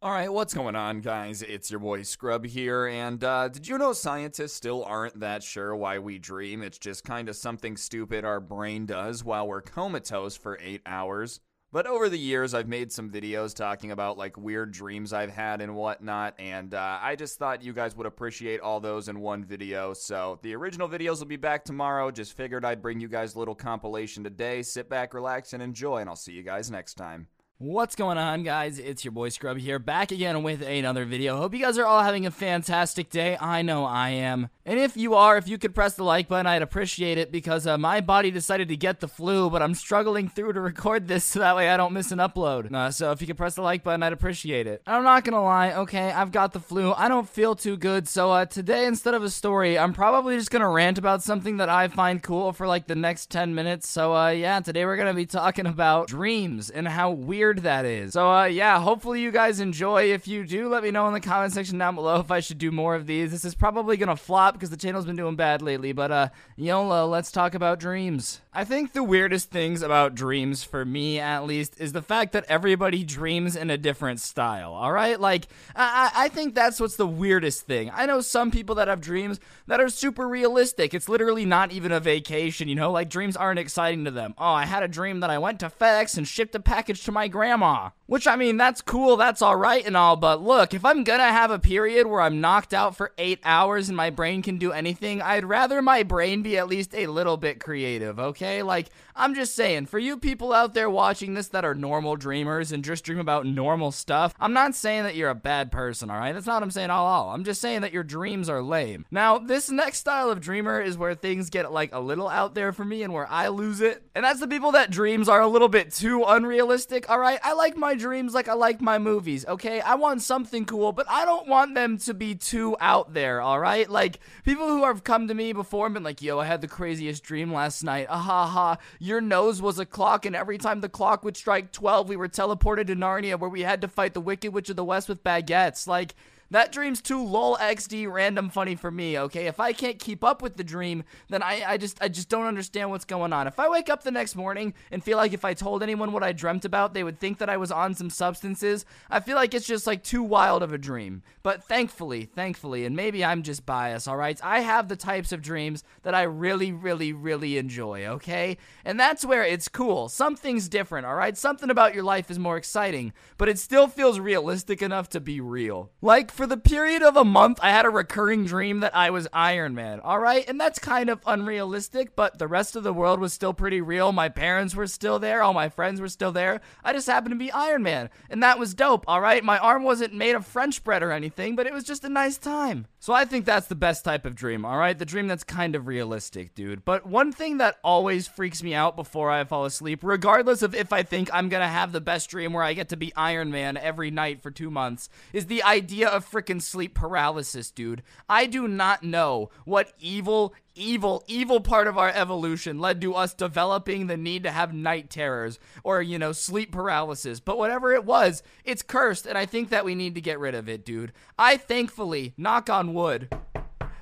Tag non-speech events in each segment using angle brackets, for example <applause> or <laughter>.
Alright, what's going on, guys? It's your boy Scrub here, and uh, did you know scientists still aren't that sure why we dream? It's just kind of something stupid our brain does while we're comatose for eight hours. But over the years, I've made some videos talking about like weird dreams I've had and whatnot, and uh, I just thought you guys would appreciate all those in one video. So the original videos will be back tomorrow. Just figured I'd bring you guys a little compilation today. Sit back, relax, and enjoy, and I'll see you guys next time. What's going on, guys? It's your boy Scrub here, back again with another video. Hope you guys are all having a fantastic day. I know I am. And if you are, if you could press the like button, I'd appreciate it because uh, my body decided to get the flu, but I'm struggling through to <laughs> record this so that way I don't miss an upload. Uh, so if you could press the like button, I'd appreciate it. I'm not gonna lie, okay, I've got the flu. I don't feel too good, so uh, today, instead of a story, I'm probably just gonna rant about something that I find cool for like the next 10 minutes. So uh, yeah, today we're gonna be talking about dreams and how weird that is. So, uh, yeah, hopefully you guys enjoy. If you do, let me know in the comment section down below if I should do more of these. This is probably gonna flop because the channel's been doing bad lately, but, uh, YOLO, let's talk about dreams. I think the weirdest things about dreams, for me at least, is the fact that everybody dreams in a different style, alright? Like, I, I think that's what's the weirdest thing. I know some people that have dreams that are super realistic. It's literally not even a vacation, you know? Like, dreams aren't exciting to them. Oh, I had a dream that I went to FedEx and shipped a package to my grandma. Which, I mean, that's cool, that's alright and all, but look, if I'm gonna have a period where I'm knocked out for eight hours and my brain can do anything, I'd rather my brain be at least a little bit creative, okay? Like, I'm just saying, for you people out there watching this that are normal dreamers and just dream about normal stuff, I'm not saying that you're a bad person, alright? That's not what I'm saying at all. I'm just saying that your dreams are lame. Now, this next style of dreamer is where things get like a little out there for me and where I lose it. And that's the people that dreams are a little bit too unrealistic, alright? I like my dreams like I like my movies, okay? I want something cool, but I don't want them to be too out there, alright? Like, people who have come to me before and been like, yo, I had the craziest dream last night. Ah, Aha, ha. Your nose was a clock, and every time the clock would strike 12, we were teleported to Narnia where we had to fight the Wicked Witch of the West with baguettes. Like, that dream's too lol xd random funny for me, okay? If I can't keep up with the dream, then I, I just I just don't understand what's going on. If I wake up the next morning and feel like if I told anyone what I dreamt about, they would think that I was on some substances, I feel like it's just like too wild of a dream. But thankfully, thankfully, and maybe I'm just biased, alright? I have the types of dreams that I really, really, really enjoy, okay? And that's where it's cool. Something's different, alright? Something about your life is more exciting, but it still feels realistic enough to be real. Like, for the period of a month, I had a recurring dream that I was Iron Man, alright? And that's kind of unrealistic, but the rest of the world was still pretty real. My parents were still there, all my friends were still there. I just happened to be Iron Man, and that was dope, alright? My arm wasn't made of French bread or anything, but it was just a nice time. So I think that's the best type of dream, alright? The dream that's kind of realistic, dude. But one thing that always freaks me out before I fall asleep, regardless of if I think I'm gonna have the best dream where I get to be Iron Man every night for two months, is the idea of freaking sleep paralysis, dude. I do not know what evil, evil, evil part of our evolution led to us developing the need to have night terrors or, you know, sleep paralysis. But whatever it was, it's cursed, and I think that we need to get rid of it, dude. I thankfully, knock on wood,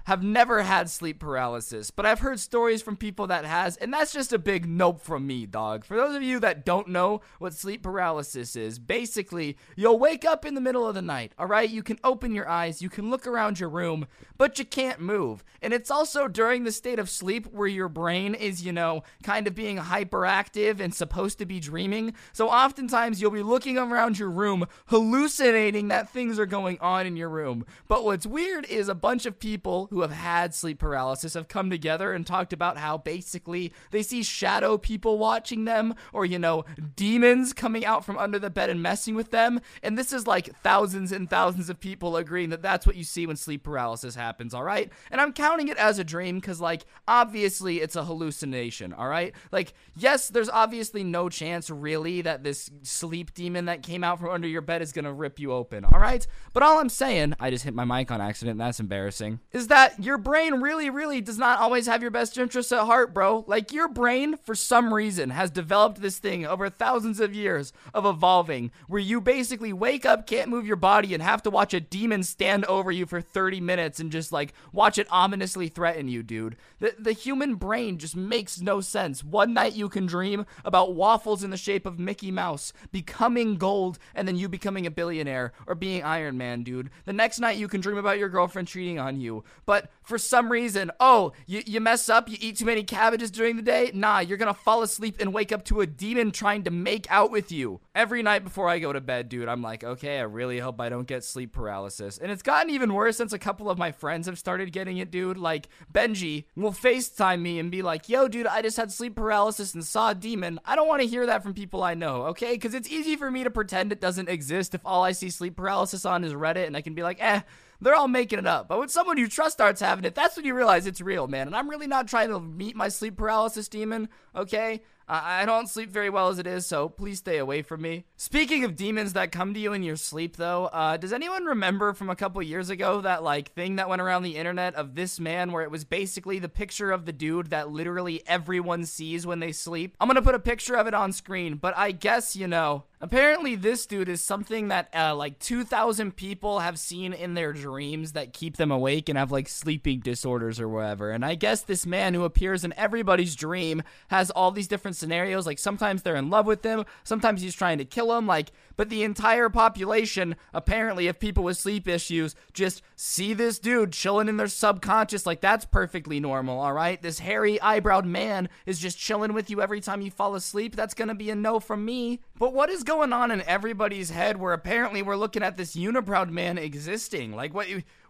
have never had sleep paralysis, but I've heard stories from people that has, and that's just a big nope from me, dog. For those of you that don't know what sleep paralysis is, basically, you'll wake up in the middle of the night, all right? You can open your eyes, you can look around your room, but you can't move. And it's also during the state of sleep where your brain is, you know, kind of being hyperactive and supposed to be dreaming. So oftentimes you'll be looking around your room, hallucinating that things are going on in your room. But what's weird is a bunch of people have had sleep paralysis have come together and talked about how basically they see shadow people watching them or, you know, demons coming out from under the bed and messing with them. And this is like thousands and thousands of people agreeing that that's what you see when sleep paralysis happens, all right? And I'm counting it as a dream because, like, obviously it's a hallucination, all right? Like, yes, there's obviously no chance really that this sleep demon that came out from under your bed is gonna rip you open, all right? But all I'm saying, I just hit my mic on accident, that's embarrassing, is that that your brain really, really does not always have your best interests at heart, bro. Like, your brain, for some reason, has developed this thing over thousands of years of evolving where you basically wake up, can't move your body, and have to watch a demon stand over you for 30 minutes and just like watch it ominously threaten you, dude. The, the human brain just makes no sense. One night you can dream about waffles in the shape of Mickey Mouse becoming gold and then you becoming a billionaire or being Iron Man, dude. The next night you can dream about your girlfriend cheating on you. But for some reason, oh, you, you mess up, you eat too many cabbages during the day? Nah, you're gonna fall asleep and wake up to a demon trying to make out with you. Every night before I go to bed, dude, I'm like, okay, I really hope I don't get sleep paralysis. And it's gotten even worse since a couple of my friends have started getting it, dude. Like, Benji will FaceTime me and be like, yo, dude, I just had sleep paralysis and saw a demon. I don't wanna hear that from people I know, okay? Because it's easy for me to pretend it doesn't exist if all I see sleep paralysis on is Reddit and I can be like, eh, they're all making it up. But when someone you trust starts having it, that's when you realize it's real, man. And I'm really not trying to meet my sleep paralysis demon, okay? I don't sleep very well as it is, so please stay away from me. Speaking of demons that come to you in your sleep, though, uh, does anyone remember from a couple years ago that like thing that went around the internet of this man, where it was basically the picture of the dude that literally everyone sees when they sleep? I'm gonna put a picture of it on screen, but I guess you know. Apparently, this dude is something that uh, like 2,000 people have seen in their dreams that keep them awake and have like sleeping disorders or whatever. And I guess this man who appears in everybody's dream has all these different scenarios. Like sometimes they're in love with him, sometimes he's trying to kill him. Like, but the entire population, apparently, of people with sleep issues just see this dude chilling in their subconscious. Like, that's perfectly normal, all right? This hairy eyebrowed man is just chilling with you every time you fall asleep. That's gonna be a no from me. But what is going on in everybody's head where apparently we're looking at this unibrowed man existing? Like, what?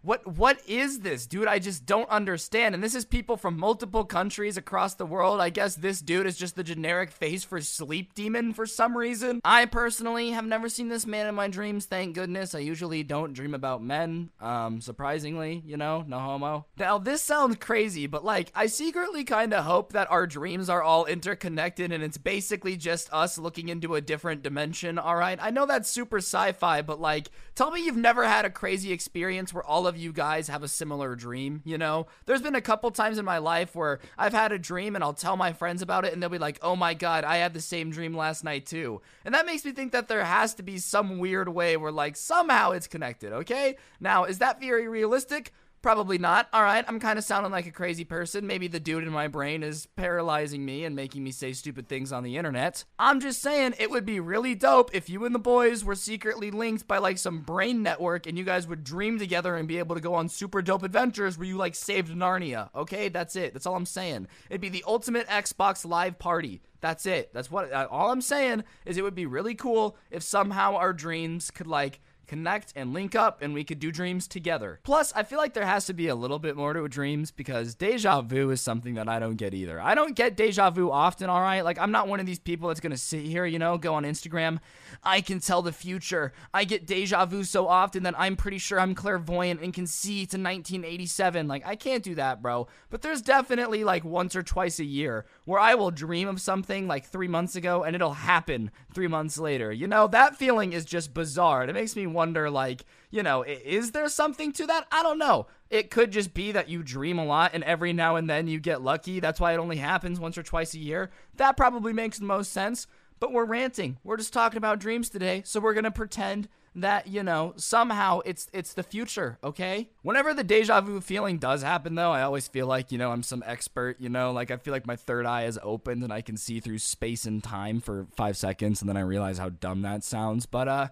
What what is this, dude? I just don't understand. And this is people from multiple countries across the world. I guess this dude is just the generic face for sleep demon for some reason. I personally have never seen this man in my dreams, thank goodness. I usually don't dream about men. Um, surprisingly, you know, no homo. Now this sounds crazy, but like I secretly kind of hope that our dreams are all interconnected and it's basically just us looking into a different dimension, all right? I know that's super sci-fi, but like tell me you've never had a crazy experience where all of you guys have a similar dream, you know? There's been a couple times in my life where I've had a dream and I'll tell my friends about it and they'll be like, oh my god, I had the same dream last night too. And that makes me think that there has to be some weird way where, like, somehow it's connected, okay? Now, is that very realistic? Probably not. All right, I'm kind of sounding like a crazy person. Maybe the dude in my brain is paralyzing me and making me say stupid things on the internet. I'm just saying it would be really dope if you and the boys were secretly linked by like some brain network and you guys would dream together and be able to go on super dope adventures where you like saved Narnia. Okay, that's it. That's all I'm saying. It'd be the ultimate Xbox live party. That's it. That's what uh, all I'm saying is it would be really cool if somehow our dreams could like connect and link up and we could do dreams together. Plus, I feel like there has to be a little bit more to dreams because deja vu is something that I don't get either. I don't get deja vu often, all right? Like, I'm not one of these people that's gonna sit here, you know, go on Instagram. I can tell the future. I get deja vu so often that I'm pretty sure I'm clairvoyant and can see to 1987. Like, I can't do that, bro. But there's definitely like once or twice a year where I will dream of something like three months ago and it'll happen three months later. You know, that feeling is just bizarre. It makes me wonder, like, you know, is there something to that? I don't know. It could just be that you dream a lot and every now and then you get lucky. That's why it only happens once or twice a year. That probably makes the most sense. But we're ranting. We're just talking about dreams today, so we're going to pretend that you know somehow it's it's the future okay whenever the deja vu feeling does happen though i always feel like you know i'm some expert you know like i feel like my third eye is opened and i can see through space and time for five seconds and then i realize how dumb that sounds but uh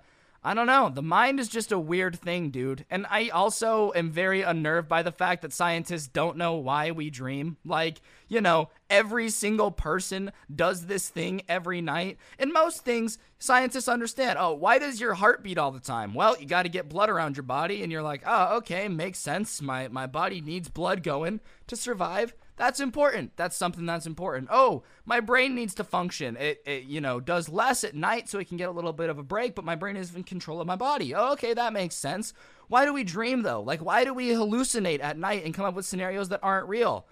I don't know. The mind is just a weird thing, dude. And I also am very unnerved by the fact that scientists don't know why we dream. Like, you know, every single person does this thing every night. And most things, scientists understand. Oh, why does your heart beat all the time? Well, you got to get blood around your body. And you're like, oh, okay, makes sense. My, my body needs blood going to survive. That's important. That's something that's important. Oh, my brain needs to function. It, it, you know, does less at night so it can get a little bit of a break, but my brain is in control of my body. Oh, okay, that makes sense. Why do we dream though? Like, why do we hallucinate at night and come up with scenarios that aren't real?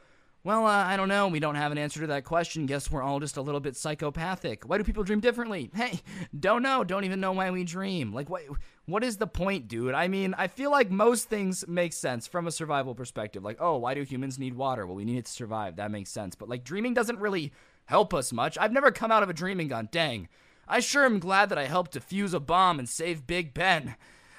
Well, uh, I don't know. We don't have an answer to that question. Guess we're all just a little bit psychopathic. Why do people dream differently? <laughs> Hey, don't know. Don't even know why we dream. Like, what? What is the point, dude? I mean, I feel like most things make sense from a survival perspective. Like, oh, why do humans need water? Well, we need it to survive. That makes sense. But like, dreaming doesn't really help us much. I've never come out of a dreaming gone, dang. I sure am glad that I helped defuse a bomb and save Big Ben.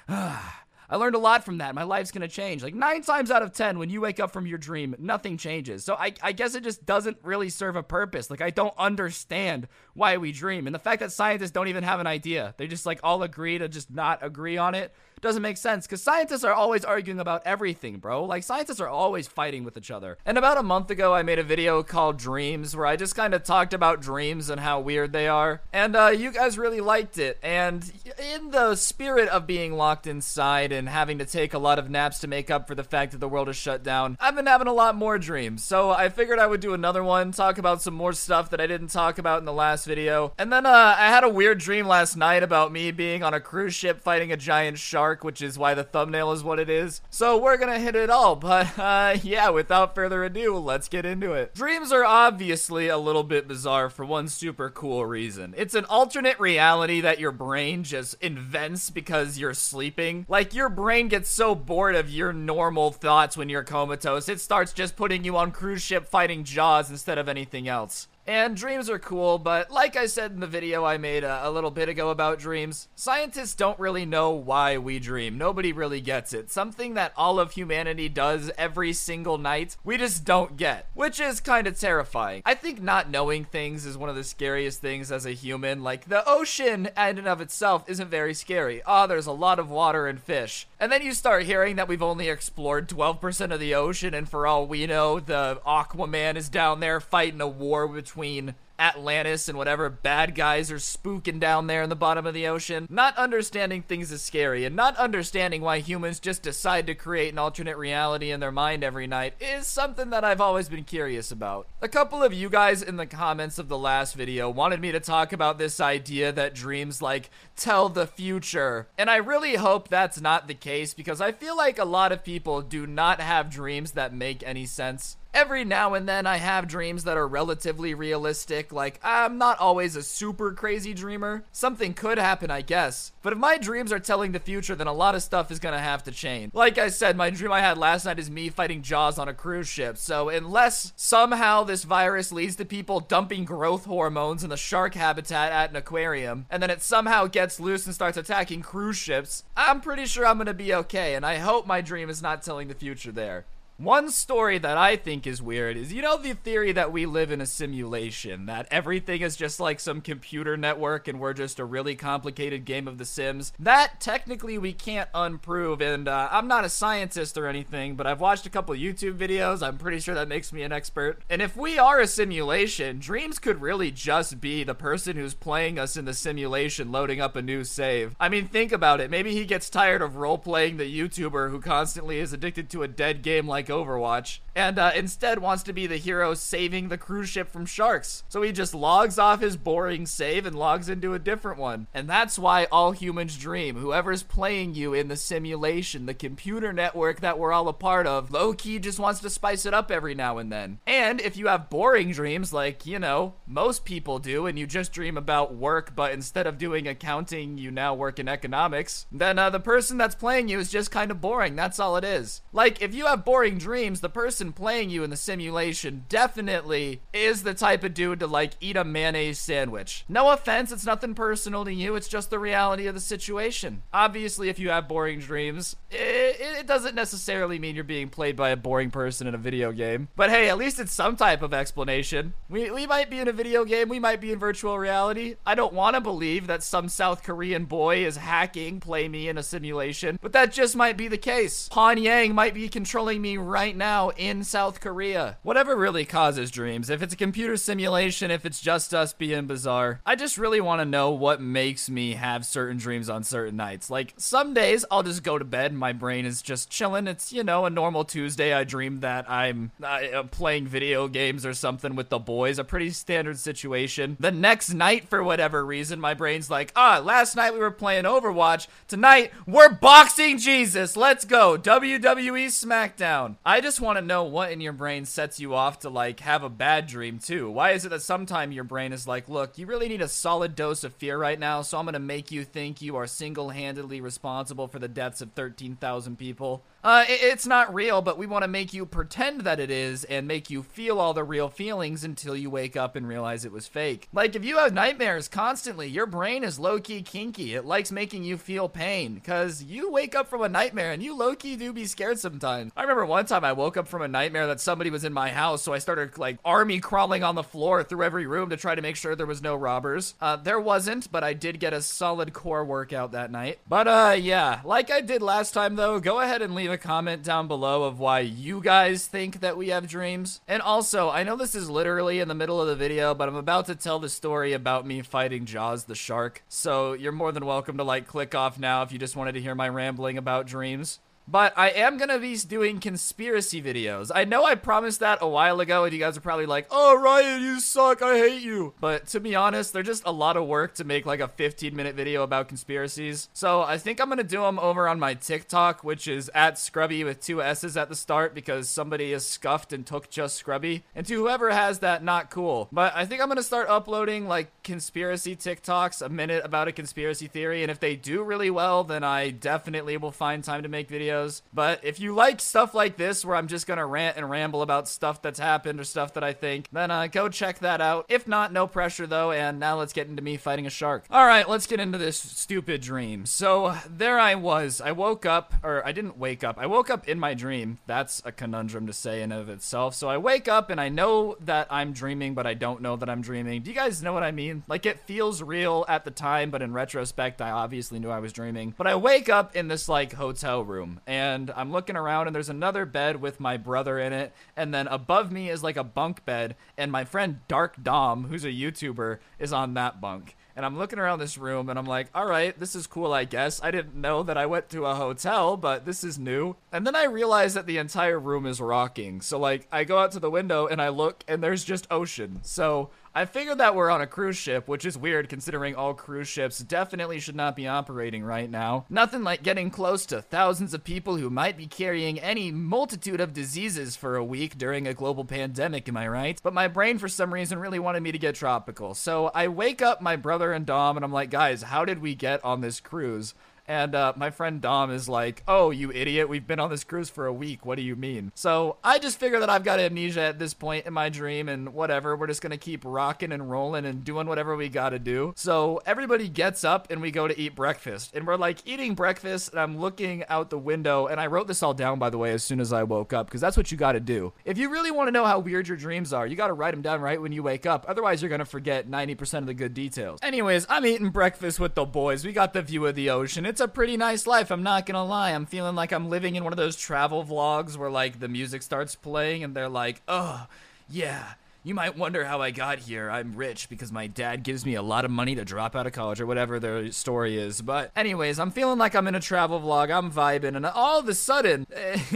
<sighs> I learned a lot from that. My life's gonna change. Like nine times out of ten, when you wake up from your dream, nothing changes. So I, I guess it just doesn't really serve a purpose. Like I don't understand why we dream. And the fact that scientists don't even have an idea, they just like all agree to just not agree on it doesn't make sense because scientists are always arguing about everything, bro. Like, scientists are always fighting with each other. And about a month ago, I made a video called Dreams where I just kind of talked about dreams and how weird they are. And uh, you guys really liked it. And in the spirit of being locked inside and having to take a lot of naps to make up for the fact that the world is shut down, I've been having a lot more dreams. So I figured I would do another one, talk about some more stuff that I didn't talk about in the last video. And then uh, I had a weird dream last night about me being on a cruise ship fighting a giant shark which is why the thumbnail is what it is. So we're gonna hit it all, <laughs> but uh, yeah, without further ado, let's get into it. Dreams are obviously a little bit bizarre for one super cool reason. It's an alternate reality that your brain just invents because you're sleeping. Like your brain gets so bored of your normal thoughts when you're comatose, it starts just putting you on cruise ship fighting jaws instead of anything else. And dreams are cool, but like I said in the video I made a, a, little bit ago about dreams, scientists don't really know why we dream. Nobody really gets it. Something that all of humanity does every single night, we just don't get, which is kind of terrifying. I think not knowing things is one of the scariest things as a human. Like, the ocean in and of itself isn't very scary. Ah, oh, there's a lot of water and fish. And then you start hearing that we've only explored 12% of the ocean, and for all we know, the Aquaman is down there fighting a war between Atlantis and whatever bad guys are spooking down there in the bottom of the ocean. Not understanding things is scary, and not understanding why humans just decide to create an alternate reality in their mind every night is something that I've always been curious about. A couple of you guys in the comments of the last video wanted me to talk about this idea that dreams like tell the future, and I really hope that's not the case because I feel like a lot of people do not have dreams that make any sense. Every now and then I have dreams that are relatively realistic, like I'm not always a super crazy dreamer. Something could happen, I guess. But if my dreams are telling the future, then a lot of stuff is gonna have to change. Like I said, my dream I had last night is me fighting Jaws on a cruise ship, so unless somehow this virus leads to people dumping growth hormones in the shark habitat at an aquarium, and then it somehow gets loose and starts attacking cruise ships, I'm pretty sure I'm gonna be okay, and I hope my dream is not telling the future there. One story that I think is weird is you know the theory that we live in a simulation, that everything is just like some computer network and we're just a really complicated game of The Sims. That technically we can't unprove, and uh, I'm not a scientist or anything, but I've watched a couple YouTube videos. I'm pretty sure that makes me an expert. And if we are a simulation, dreams could really just be the person who's playing us in the simulation loading up a new save. I mean, think about it. Maybe he gets tired of role playing the YouTuber who constantly is addicted to a dead game like like Overwatch, and uh, instead wants to be the hero saving the cruise ship from sharks. So he just logs off his boring save and logs into a different one. And that's why all humans dream. Whoever's playing you in the simulation, the computer network that we're all a part of, low key just wants to spice it up every now and then. And if you have boring dreams, like, you know, most people do, and you just dream about work, but instead of doing accounting, you now work in economics, then uh, the person that's playing you is just kind of boring. That's all it is. Like, if you have boring dreams, the person playing you in the simulation definitely is the type of dude to like eat a mayonnaise sandwich. No offense, it's nothing personal to you, it's just the reality of the situation. Obviously, if you have boring dreams, it, it doesn't necessarily mean you're being played by a boring person in a video game. But hey, at least it's some type of explanation. We, we might be in a video game, we might be in virtual reality. I don't want to believe that some South Korean boy is hacking play me in a simulation, but that just might be the case. Han Pyongyang might be controlling me right now in South Korea. Whatever really causes dreams, if it's a computer simulation, if it's just us being bizarre, I just really want to know what makes me have certain dreams on certain nights. Like, some days I'll just go to bed and my brain is just chilling. It's, you know, a normal Tuesday. I dream that I'm uh, playing video games or something with the boys. A pretty standard situation. The next night, for whatever reason, my brain's like, ah, last night we were playing Overwatch. Tonight, we're boxing Jesus. Let's go. WWE SmackDown. I just want to know what in your brain sets you off to, like, have a bad dream, too. Why is it that sometime your brain is like, look, you really need a solid dose of fear right now, so I'm going to make you think you are single handedly responsible for the deaths of 13,000 people? Uh, it's not real, but we want to make you pretend that it is and make you feel all the real feelings until you wake up and realize it was fake. Like, if you have nightmares constantly, your brain is low key kinky. It likes making you feel pain because you wake up from a nightmare and you low key do be scared sometimes. I remember one time I woke up from a nightmare that somebody was in my house, so I started like army crawling on the floor through every room to try to make sure there was no robbers. Uh, there wasn't, but I did get a solid core workout that night. But uh, yeah, like I did last time though, go ahead and leave a comment down below of why you guys think that we have dreams. And also, I know this is literally in the middle of the video, but I'm about to tell the story about me fighting Jaws the shark. So you're more than welcome to like click off now if you just wanted to hear my rambling about dreams. But I am gonna be doing conspiracy videos. I know I promised that a while ago, and you guys are probably like, oh, Ryan, you suck, I hate you. But to be honest, they're just a lot of work to make like a 15 minute video about conspiracies. So I think I'm gonna do them over on my TikTok, which is at Scrubby with two S's at the start because somebody is scuffed and took just Scrubby. And to whoever has that, not cool. But I think I'm gonna start uploading like conspiracy TikToks, a minute about a conspiracy theory. And if they do really well, then I definitely will find time to make videos videos. But if you like stuff like this, where I'm just gonna rant and ramble about stuff that's happened or stuff that I think, then uh, go check that out. If not, no pressure though. And now let's get into me fighting a shark. All right, let's get into this stupid dream. So there I was. I woke up, or I didn't wake up. I woke up in my dream. That's a conundrum to say in of itself. So I wake up and I know that I'm dreaming, but I don't know that I'm dreaming. Do you guys know what I mean? Like it feels real at the time, but in retrospect, I obviously knew I was dreaming. But I wake up in this like hotel room and I'm looking around and there's another bed with my brother in it and then above me is like a bunk bed and my friend Dark Dom who's a YouTuber is on that bunk and I'm looking around this room and I'm like, all right, this is cool, I guess. I didn't know that I went to a hotel, but this is new. And then I realize that the entire room is rocking. So, like, I go out to the window and I look and there's just ocean. So, I figured that we're on a cruise ship, which is weird considering all cruise ships definitely should not be operating right now. Nothing like getting close to thousands of people who might be carrying any multitude of diseases for a week during a global pandemic, am I right? But my brain, for some reason, really wanted me to get tropical. So I wake up my brother and Dom, and I'm like, guys, how did we get on this cruise? And uh, my friend Dom is like, Oh, you idiot, we've been on this cruise for a week. What do you mean? So I just figure that I've got amnesia at this point in my dream, and whatever. We're just gonna keep rocking and rolling and doing whatever we gotta do. So everybody gets up and we go to eat breakfast. And we're like eating breakfast, and I'm looking out the window. And I wrote this all down, by the way, as soon as I woke up, because that's what you gotta do. If you really wanna know how weird your dreams are, you gotta write them down right when you wake up. Otherwise, you're gonna forget 90% of the good details. Anyways, I'm eating breakfast with the boys. We got the view of the ocean. It's a pretty nice life. I'm not gonna lie. I'm feeling like I'm living in one of those travel vlogs where like the music starts playing and they're like, oh, yeah. You might wonder how I got here. I'm rich because my dad gives me a lot of money to drop out of college or whatever their story is. But, anyways, I'm feeling like I'm in a travel vlog. I'm vibing, and all of a sudden,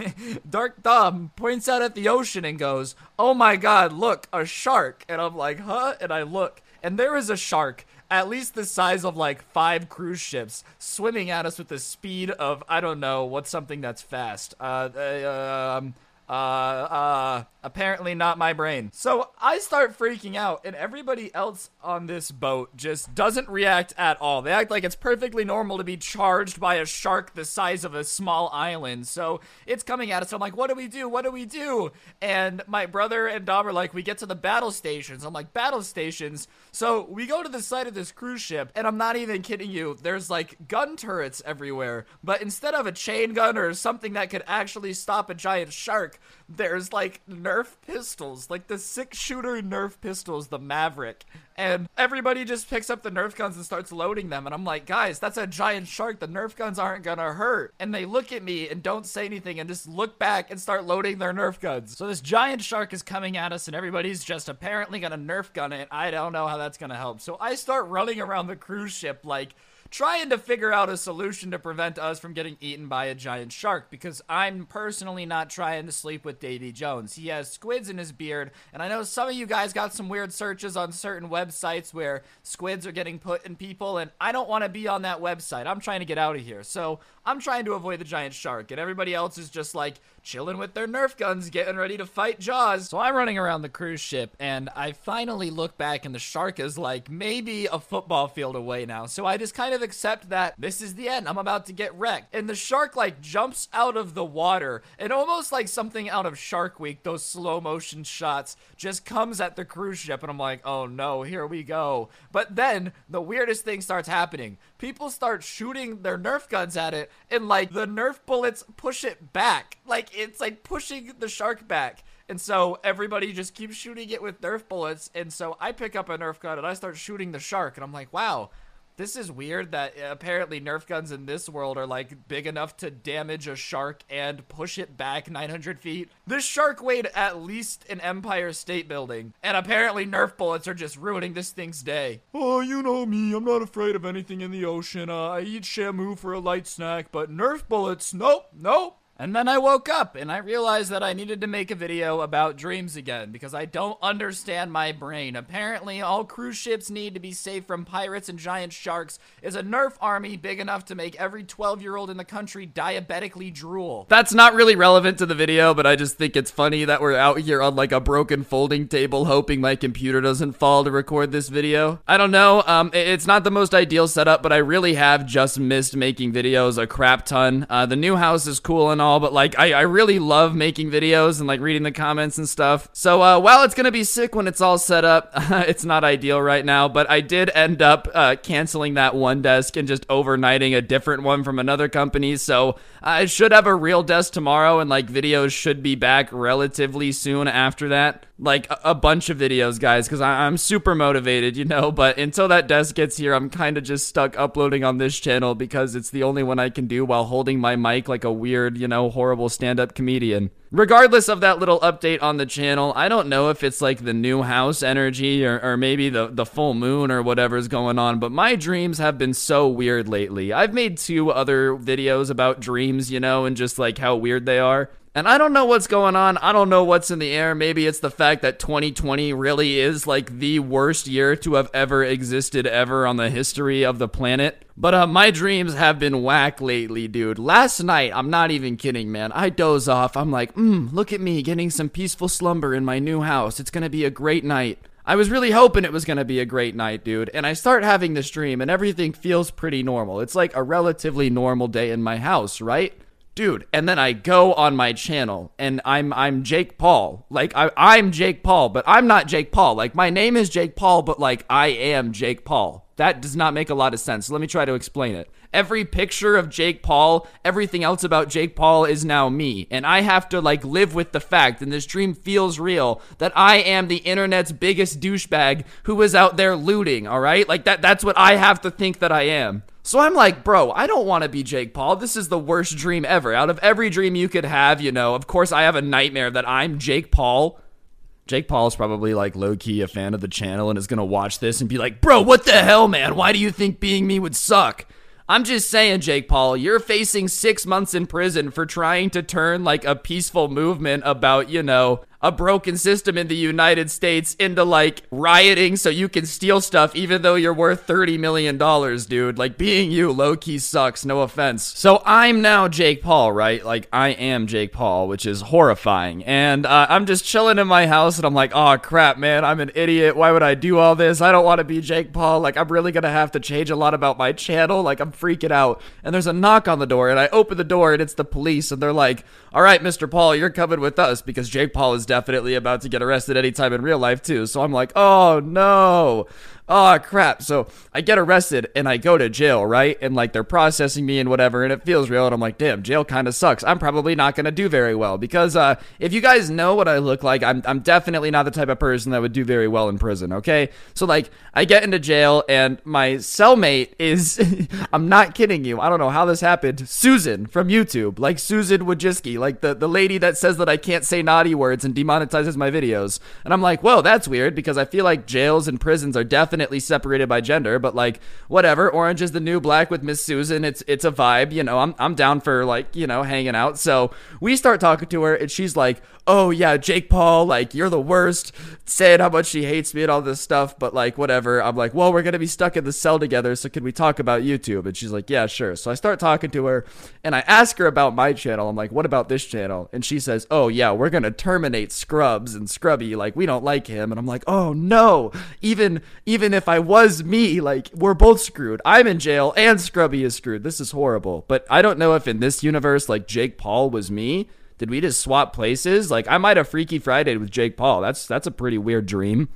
<laughs> Dark Dom points out at the ocean and goes, Oh my god, look, a shark. And I'm like, Huh? And I look, and there is a shark at least the size of like five cruise ships swimming at us with the speed of I don't know what's something that's fast. Uh, uh um, uh, uh, apparently not my brain. So I start freaking out, and everybody else on this boat just doesn't react at all. They act like it's perfectly normal to be charged by a shark the size of a small island. So it's coming at us. I'm like, what do we do? What do we do? And my brother and Dom are like, we get to the battle stations. I'm like, battle stations? So we go to the side of this cruise ship, and I'm not even kidding you. There's like gun turrets everywhere, but instead of a chain gun or something that could actually stop a giant shark, there's like Nerf pistols, like the six shooter Nerf pistols, the Maverick. And everybody just picks up the Nerf guns and starts loading them. And I'm like, guys, that's a giant shark. The Nerf guns aren't gonna hurt. And they look at me and don't say anything and just look back and start loading their Nerf guns. So this giant shark is coming at us and everybody's just apparently gonna Nerf gun it. I don't know how that's gonna help. So I start running around the cruise ship like trying to figure out a solution to prevent us from getting eaten by a giant shark because I'm personally not trying to sleep with Davy Jones. He has squids in his beard, and I know some of you guys got some weird searches on certain websites where squids are getting put in people, and I don't want to be on that website. I'm trying to get out of here. So I'm trying to avoid the giant shark, and everybody else is just like chilling with their Nerf guns, getting ready to fight Jaws. So I'm running around the cruise ship, and I finally look back, and the shark is like maybe a football field away now. So I just kind of accept that this is the end. I'm about to get wrecked. And the shark like jumps out of the water, and almost like something out of Shark Week, those slow motion shots, just comes at the cruise ship, and I'm like, oh no, here we go. But then the weirdest thing starts happening. People start shooting their Nerf guns at it, and like the Nerf bullets push it back. Like it's like pushing the shark back. And so everybody just keeps shooting it with Nerf bullets. And so I pick up a Nerf gun and I start shooting the shark. And I'm like, wow, this is weird that apparently Nerf guns in this world are like big enough to damage a shark and push it back 900 feet. This shark weighed at least an Empire State Building, and apparently Nerf bullets are just ruining this thing's day. Oh, you know me, I'm not afraid of anything in the ocean. Uh, I eat Shamu for a light snack, but Nerf bullets, nope, nope. And then I woke up and I realized that I needed to make a video about dreams again because I don't understand my brain. Apparently, all cruise ships need to be safe from pirates and giant sharks is a Nerf army big enough to make every 12 year old in the country diabetically drool. That's not really relevant to the video, but I just think it's funny that we're out here on like a broken folding table hoping my computer doesn't fall to record this video. I don't know. Um, it's not the most ideal setup, but I really have just missed making videos a crap ton. Uh, the new house is cool and all all, but like I, I really love making videos and like reading the comments and stuff. So uh, while it's gonna be sick when it's all set up, <laughs> it's not ideal right now. But I did end up uh, canceling that one desk and just overnighting a different one from another company. So I should have a real desk tomorrow, and like videos should be back relatively soon after that. Like a, a bunch of videos, guys, because I'm super motivated, you know. But until that desk gets here, I'm kind of just stuck uploading on this channel because it's the only one I can do while holding my mic like a weird, you know, horrible stand up comedian. Regardless of that little update on the channel, I don't know if it's like the new house energy or, or maybe the, the full moon or whatever's going on, but my dreams have been so weird lately. I've made two other videos about dreams, you know, and just like how weird they are. And I don't know what's going on. I don't know what's in the air. Maybe it's the fact that 2020 really is like the worst year to have ever existed ever on the history of the planet. But uh, my dreams have been whack lately, dude. Last night, I'm not even kidding, man. I doze off. I'm like, mmm, look at me getting some peaceful slumber in my new house. It's gonna be a great night. I was really hoping it was going to be a great night, dude. And I start having this dream, and everything feels pretty normal. It's like a relatively normal day in my house, right? Dude and then i go on my channel and i'm i'm jake paul. Like I, i'm jake paul but i'm not jake paul. Like my name is jake paul but like i am jake paul. That does not make a lot of sense. Let me try to explain it. Every picture of jake paul everything else about jake paul is now me. And i have to like live with the fact and this dream feels real that i am the internet's biggest douchebag who is out there looting all right? Like that that's what i have to think that i am so I'm like, bro, I don't want to be Jake Paul. This is the worst dream ever. Out of every dream you could have, you know, of course I have a nightmare that I'm Jake Paul. Jake Paul is probably like low key a fan of the channel and is going to watch this and be like, bro, what the hell, man? Why do you think being me would suck? I'm just saying, Jake Paul, you're facing six months in prison for trying to turn like a peaceful movement about, you know, a broken system in the United States into like rioting so you can steal stuff even though you're worth $30 million, dude. Like being you low key sucks, no offense. So I'm now Jake Paul, right? Like I am Jake Paul, which is horrifying. And uh, I'm just chilling in my house and I'm like, oh crap, man, I'm an idiot. Why would I do all this? I don't want to be Jake Paul. Like I'm really gonna have to change a lot about my channel. Like I'm freaking out. And there's a knock on the door and I open the door and it's the police and they're like, all right, Mr. Paul, you're coming with us because Jake Paul is definitely about to get arrested anytime in real life, too. So I'm like, oh no oh crap. So I get arrested and I go to jail, right? And like they're processing me and whatever, and it feels real. And I'm like, damn, jail kind of sucks. I'm probably not gonna do very well because uh, if you guys know what I look like, I'm I'm definitely not the type of person that would do very well in prison. Okay, so like I get into jail and my cellmate is, <laughs> I'm not kidding you. I don't know how this happened. Susan from YouTube, like Susan Wojcicki, like the the lady that says that I can't say naughty words and demonetizes my videos. And I'm like, whoa, that's weird because I feel like jails and prisons are definitely definitely separated by gender, but like whatever. Orange is the new black with Miss Susan. It's it's a vibe, you know. I'm I'm down for like you know hanging out. So we start talking to her, and she's like, "Oh yeah, Jake Paul, like you're the worst," saying how much she hates me and all this stuff. But like whatever. I'm like, well, we're gonna be stuck in the cell together, so can we talk about YouTube? And she's like, yeah, sure. So I start talking to her, and I ask her about my channel. I'm like, what about this channel? And she says, oh yeah, we're gonna terminate Scrubs and Scrubby. Like we don't like him. And I'm like, oh no. Even even if I was me, like we're both screwed. I'm in jail and Scrubby is screwed. This is horrible. But I don't know if in this universe, like Jake Paul was me. Did we just swap places? Like I might have Freaky Friday with Jake Paul. That's that's a pretty weird dream.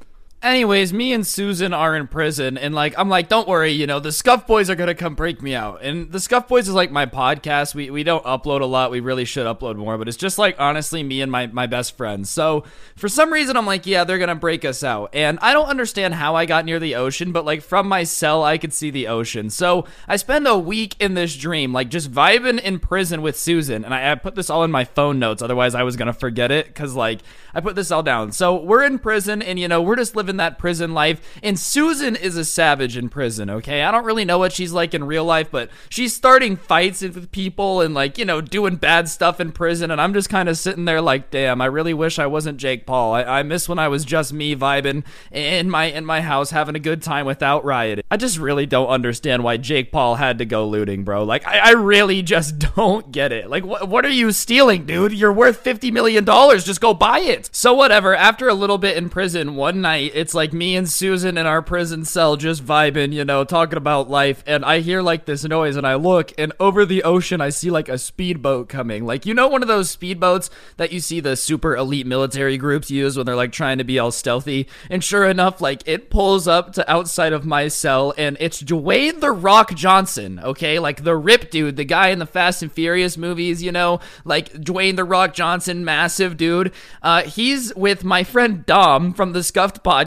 Anyways, me and Susan are in prison, and like I'm like, don't worry, you know, the Scuff Boys are gonna come break me out. And the Scuff Boys is like my podcast. We we don't upload a lot. We really should upload more, but it's just like honestly me and my my best friends. So for some reason, I'm like, yeah, they're gonna break us out. And I don't understand how I got near the ocean, but like from my cell, I could see the ocean. So I spend a week in this dream, like just vibing in prison with Susan. And I, I put this all in my phone notes, otherwise I was gonna forget it because like I put this all down. So we're in prison, and you know we're just living that prison life. And Susan is a savage in prison, okay? I don't really know what she's like in real life, but she's starting fights with people and, like, you know, doing bad stuff in prison. And I'm just kind of sitting there like, damn, I really wish I wasn't Jake Paul. I, I miss when I was just me vibing in my in my house having a good time without rioting. I just really don't understand why Jake Paul had to go looting, bro. Like, I, I really just <laughs> don't get it. Like, what, what are you stealing, dude? You're worth $50 million. Just go buy it. So, whatever. After a little bit in prison, one night, it's like me and Susan in our prison cell just vibing, you know, talking about life. And I hear like this noise and I look, and over the ocean, I see like a speedboat coming. Like, you know, one of those speedboats that you see the super elite military groups use when they're like trying to be all stealthy. And sure enough, like it pulls up to outside of my cell, and it's Dwayne the Rock Johnson, okay? Like the rip dude, the guy in the Fast and Furious movies, you know, like Dwayne the Rock Johnson, massive dude. Uh, he's with my friend Dom from the Scuffed podcast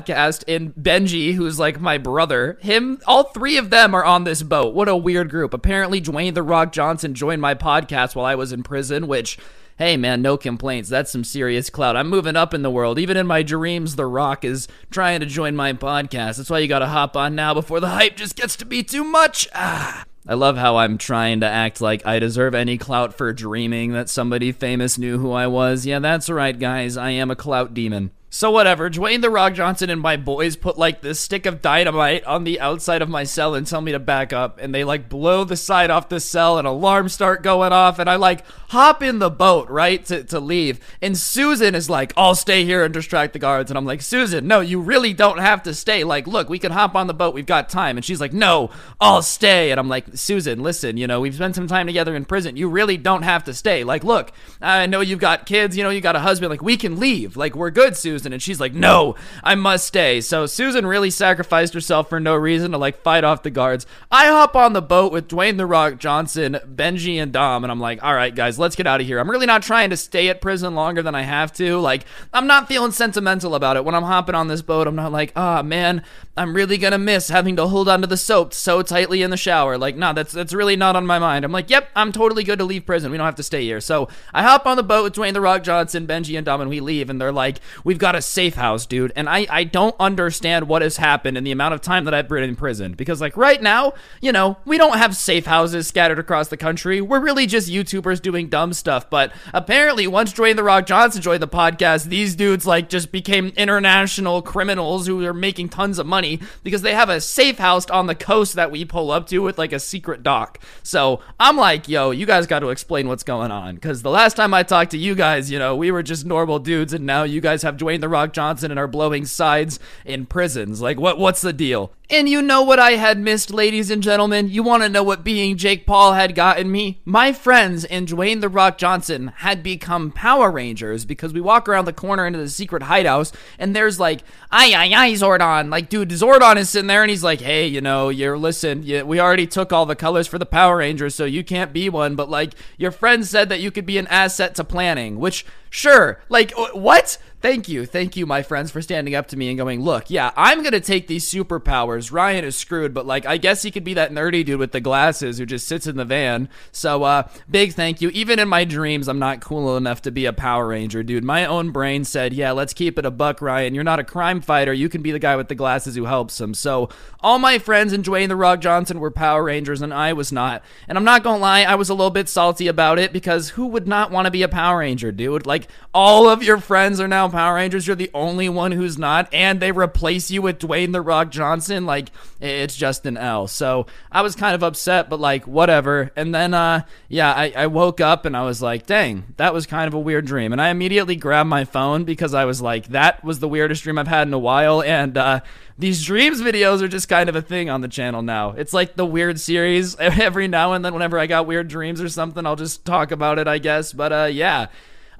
and Benji, who's like my brother. Him, all three of them are on this boat. What a weird group. Apparently, Dwayne the Rock Johnson joined my podcast while I was in prison, which hey man, no complaints. That's some serious clout. I'm moving up in the world. Even in my dreams, The Rock is trying to join my podcast. That's why you gotta hop on now before the hype just gets to be too much. Ah. I love how I'm trying to act like I deserve any clout for dreaming that somebody famous knew who I was. Yeah, that's right, guys. I am a clout demon. So whatever, Dwayne the Rock Johnson and my boys put like this stick of dynamite on the outside of my cell and tell me to back up and they like blow the side off the cell and alarms start going off and I like hop in the boat, right, to, to leave. And Susan is like, I'll stay here and distract the guards. And I'm like, Susan, no, you really don't have to stay. Like, look, we can hop on the boat, we've got time. And she's like, No, I'll stay. And I'm like, Susan, listen, you know, we've spent some time together in prison. You really don't have to stay. Like, look, I know you've got kids, you know, you got a husband, like we can leave. Like, we're good, Susan. And she's like, No, I must stay. So Susan really sacrificed herself for no reason to like fight off the guards. I hop on the boat with Dwayne the Rock Johnson, Benji, and Dom, and I'm like, all right, guys, let's get out of here. I'm really not trying to stay at prison longer than I have to. Like, I'm not feeling sentimental about it. When I'm hopping on this boat, I'm not like, ah, oh, man, I'm really gonna miss having to hold onto the soap so tightly in the shower. Like, no, that's that's really not on my mind. I'm like, yep, I'm totally good to leave prison. We don't have to stay here. So I hop on the boat with Dwayne the Rock Johnson, Benji, and Dom, and we leave. And they're like, we've got a safe house, dude. And I I don't understand what has happened in the amount of time that I've been in prison because like right now, you know, we don't have safe houses scattered across the country. We're really just YouTubers doing dumb stuff. But apparently, once Dwayne the Rock Johnson joined the podcast, these dudes like just became international criminals who are making tons of money because they have a safe house on the coast that we pull up to with like a secret dock. So I'm like, yo, you guys got to explain what's going on because the last time I talked to you guys, you know, we were just normal dudes, and now you guys have Dwayne the Rock Johnson and are blowing sides in prisons. Like, what? What's the deal? And you know what I had missed, ladies and gentlemen? You want to know what being Jake Paul had gotten me? My friends and Dwayne The Rock Johnson had become Power Rangers because we walk around the corner into the secret hideout and there's like, aye, aye, aye, Zordon. Like, dude, Zordon is sitting there and he's like, hey, you know, you're, listen, you, we already took all the colors for the Power Rangers, so you can't be one, but like, your friend said that you could be an asset to planning, which, sure, like, what? Thank you, thank you, my friends, for standing up to me and going, look, yeah, I'm gonna take these superpowers. Ryan is screwed, but like, I guess he could be that nerdy dude with the glasses who just sits in the van. So, uh, big thank you. Even in my dreams, I'm not cool enough to be a Power Ranger, dude. My own brain said, yeah, let's keep it a buck, Ryan. You're not a crime fighter. You can be the guy with the glasses who helps him. So, all my friends and Dwayne the Rock Johnson were Power Rangers, and I was not. And I'm not gonna lie, I was a little bit salty about it because who would not want to be a Power Ranger, dude? Like, all of your friends are now Power Rangers. You're the only one who's not, and they replace you with Dwayne the Rock Johnson. Like, it's just an L. So I was kind of upset, but like, whatever. And then, uh, yeah, I, I woke up and I was like, dang, that was kind of a weird dream. And I immediately grabbed my phone because I was like, that was the weirdest dream I've had in a while. And, uh, these dreams videos are just kind of a thing on the channel now. It's like the weird series. <laughs> Every now and then, whenever I got weird dreams or something, I'll just talk about it, I guess. But uh, yeah.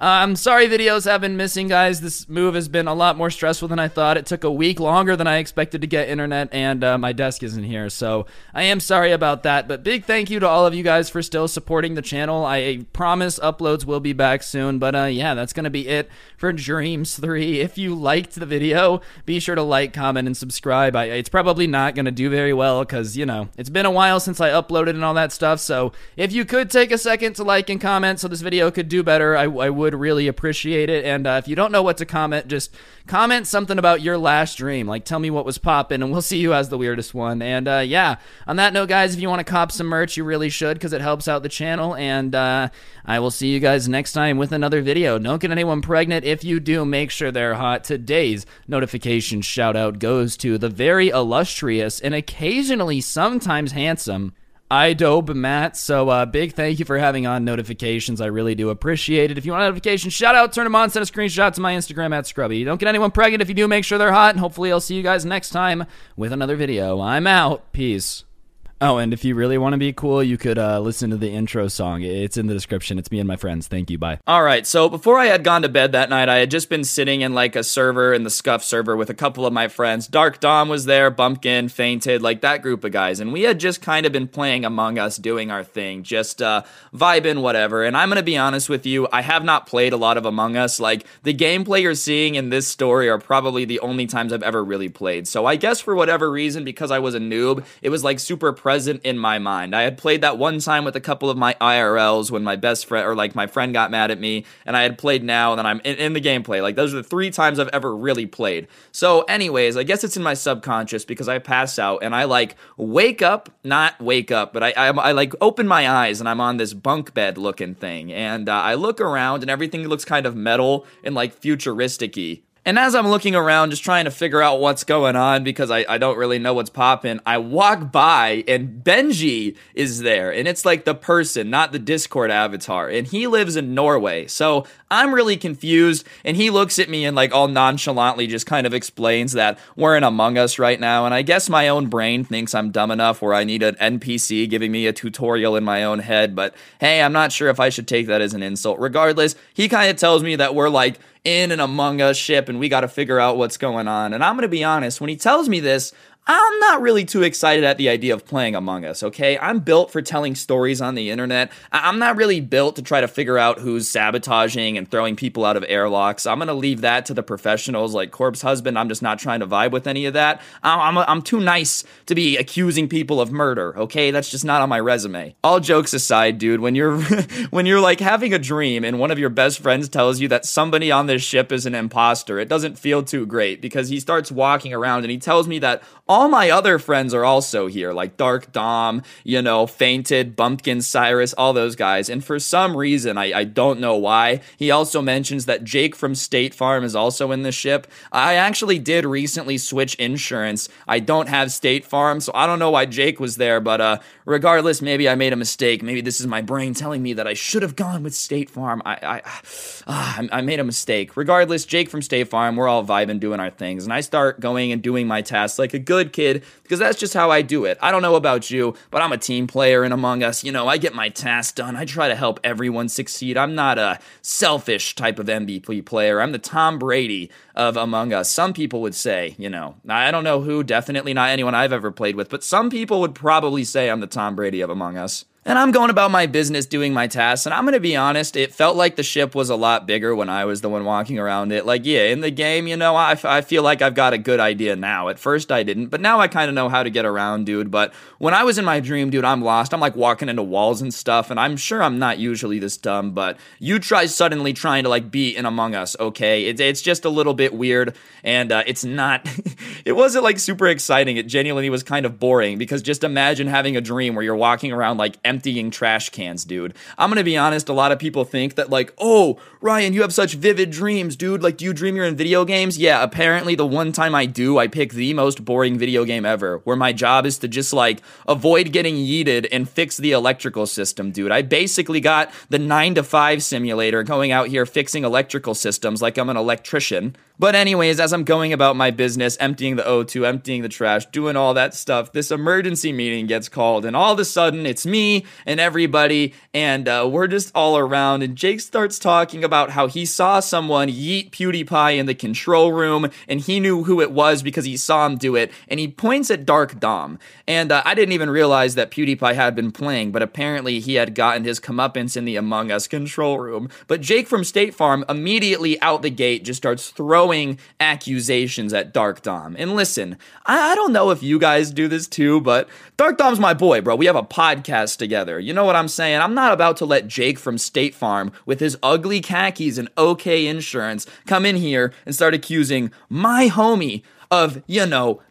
I'm um, sorry videos have been missing, guys. This move has been a lot more stressful than I thought. It took a week longer than I expected to get internet, and uh, my desk isn't here. So I am sorry about that. But big thank you to all of you guys for still supporting the channel. I promise uploads will be back soon. But uh, yeah, that's going to be it for Dreams 3. If you liked the video, be sure to like, comment, and subscribe. I, it's probably not going to do very well because, you know, it's been a while since I uploaded and all that stuff. So if you could take a second to like and comment so this video could do better, I, I would would really appreciate it. And uh, if you don't know what to comment, just comment something about your last dream. Like, tell me what was popping, and we'll see who has the weirdest one. And uh, yeah, on that note, guys, if you want to cop some merch, you really should because it helps out the channel. And uh, I will see you guys next time with another video. Don't get anyone pregnant. If you do, make sure they're hot. Today's notification shout out goes to the very illustrious and occasionally sometimes handsome. iDobe Matt. So uh, big thank you for having on notifications. I really do appreciate it. If you want notifications, shout out, turn them on, send a screenshot to my Instagram at Scrubby. Don't get anyone pregnant. If you do, make sure they're hot. And hopefully, I'll see you guys next time with another video. I'm out. Peace. Oh, and if you really want to be cool, you could uh, listen to the intro song. It's in the description. It's me and my friends. Thank you. Bye. All right. So before I had gone to bed that night, I had just been sitting in like a server in the Scuff server with a couple of my friends. Dark Dom was there, Bumpkin, Fainted, like that group of guys. And we had just kind of been playing Among Us, doing our thing, just uh, vibing, whatever. And I'm going to be honest with you, I have not played a lot of Among Us. Like the gameplay you're seeing in this story are probably the only times I've ever really played. So I guess for whatever reason, because I was a noob, it was like super present in my mind. I had played that one time with a couple of my IRLs when my best friend or like my friend got mad at me, and I had played now, and then I'm in, in the gameplay. Like those are the three times I've ever really played. So, anyways, I guess it's in my subconscious because I pass out and I like wake up, not wake up, but I I, I like open my eyes and I'm on this bunk bed looking thing, and uh, I look around and everything looks kind of metal and like futuristicy. And as I'm looking around, just trying to figure out what's going on because I, I don't really know what's popping, I walk by and Benji is there. And it's like the person, not the Discord avatar. And he lives in Norway. So I'm really confused. And he looks at me and, like, all nonchalantly just kind of explains that we're in Among Us right now. And I guess my own brain thinks I'm dumb enough where I need an NPC giving me a tutorial in my own head. But hey, I'm not sure if I should take that as an insult. Regardless, he kind of tells me that we're like, in an Among Us ship and we got to figure out what's going on. And I'm going to be honest, when he tells me this, I'm not really too excited at the idea of playing Among Us, okay? I'm built for telling stories on the internet. I'm not really built to try to figure out who's sabotaging and throwing people out of airlocks. I'm gonna leave that to the professionals like Corpse Husband. I'm just not trying to vibe with any of that. I'm, I'm, I'm too nice to be accusing people of murder, okay? That's just not on my resume. All jokes aside, dude, when you're <laughs> when you're like having a dream and one of your best friends tells you that somebody on this ship is an imposter, it doesn't feel too great because he starts walking around and he tells me that my other friends are also here, like Dark Dom, you know, Fainted, Bumpkin Cyrus, all those guys. And for some reason, I, I don't know why, he also mentions that Jake from State Farm is also in the ship. I actually did recently switch insurance. I don't have State Farm, so I don't know why Jake was there, but uh, regardless, maybe I made a mistake. Maybe this is my brain telling me that I should have gone with State Farm. I, I, <sighs> uh, I made a mistake. Regardless, Jake from State Farm, we're all vibing, doing our things. And I start going and doing my tasks like a good good kid because that's just how I do it. I don't know about you, but I'm a team player in Among Us. You know, I get my tasks done. I try to help everyone succeed. I'm not a selfish type of MVP player. I'm the Tom Brady of Among Us. Some people would say, you know, I don't know who, definitely not anyone I've ever played with, but some people would probably say I'm the Tom Brady of Among Us. And I'm going about my business doing my tasks. And I'm going to be honest, it felt like the ship was a lot bigger when I was the one walking around it. Like, yeah, in the game, you know, I, I feel like I've got a good idea now. At first, I didn't, but now I kind of know how to get around, dude. But when I was in my dream, dude, I'm lost. I'm like walking into walls and stuff. And I'm sure I'm not usually this dumb, but you try suddenly trying to like be in Among Us, okay? It, it's just a little bit weird. And uh, it's not, <laughs> it wasn't like super exciting. It genuinely was kind of boring because just imagine having a dream where you're walking around like emptying trash cans, dude. I'm gonna be honest, a lot of people think that, like, oh, Ryan, you have such vivid dreams, dude. Like, do you dream you're in video games? Yeah, apparently, the one time I do, I pick the most boring video game ever, where my job is to just, like, avoid getting yeeted and fix the electrical system, dude. I basically got the 9 to 5 simulator going out here fixing electrical systems like I'm an electrician. But, anyways, as I'm going about my business, emptying the O2, emptying the trash, doing all that stuff, this emergency meeting gets called, and all of a sudden it's me and everybody, and uh, we're just all around. And Jake starts talking about how he saw someone yeet PewDiePie in the control room, and he knew who it was because he saw him do it, and he points at Dark Dom. And uh, I didn't even realize that PewDiePie had been playing, but apparently he had gotten his comeuppance in the Among Us control room. But Jake from State Farm immediately out the gate just starts throwing throwing accusations at Dark Dom. And listen, I, I, don't know if you guys do this too, but Dark Dom's my boy, bro. We have a podcast together. You know what I'm saying? I'm not about to let Jake from State Farm with his ugly khakis and okay insurance come in here and start accusing my homie of, you know,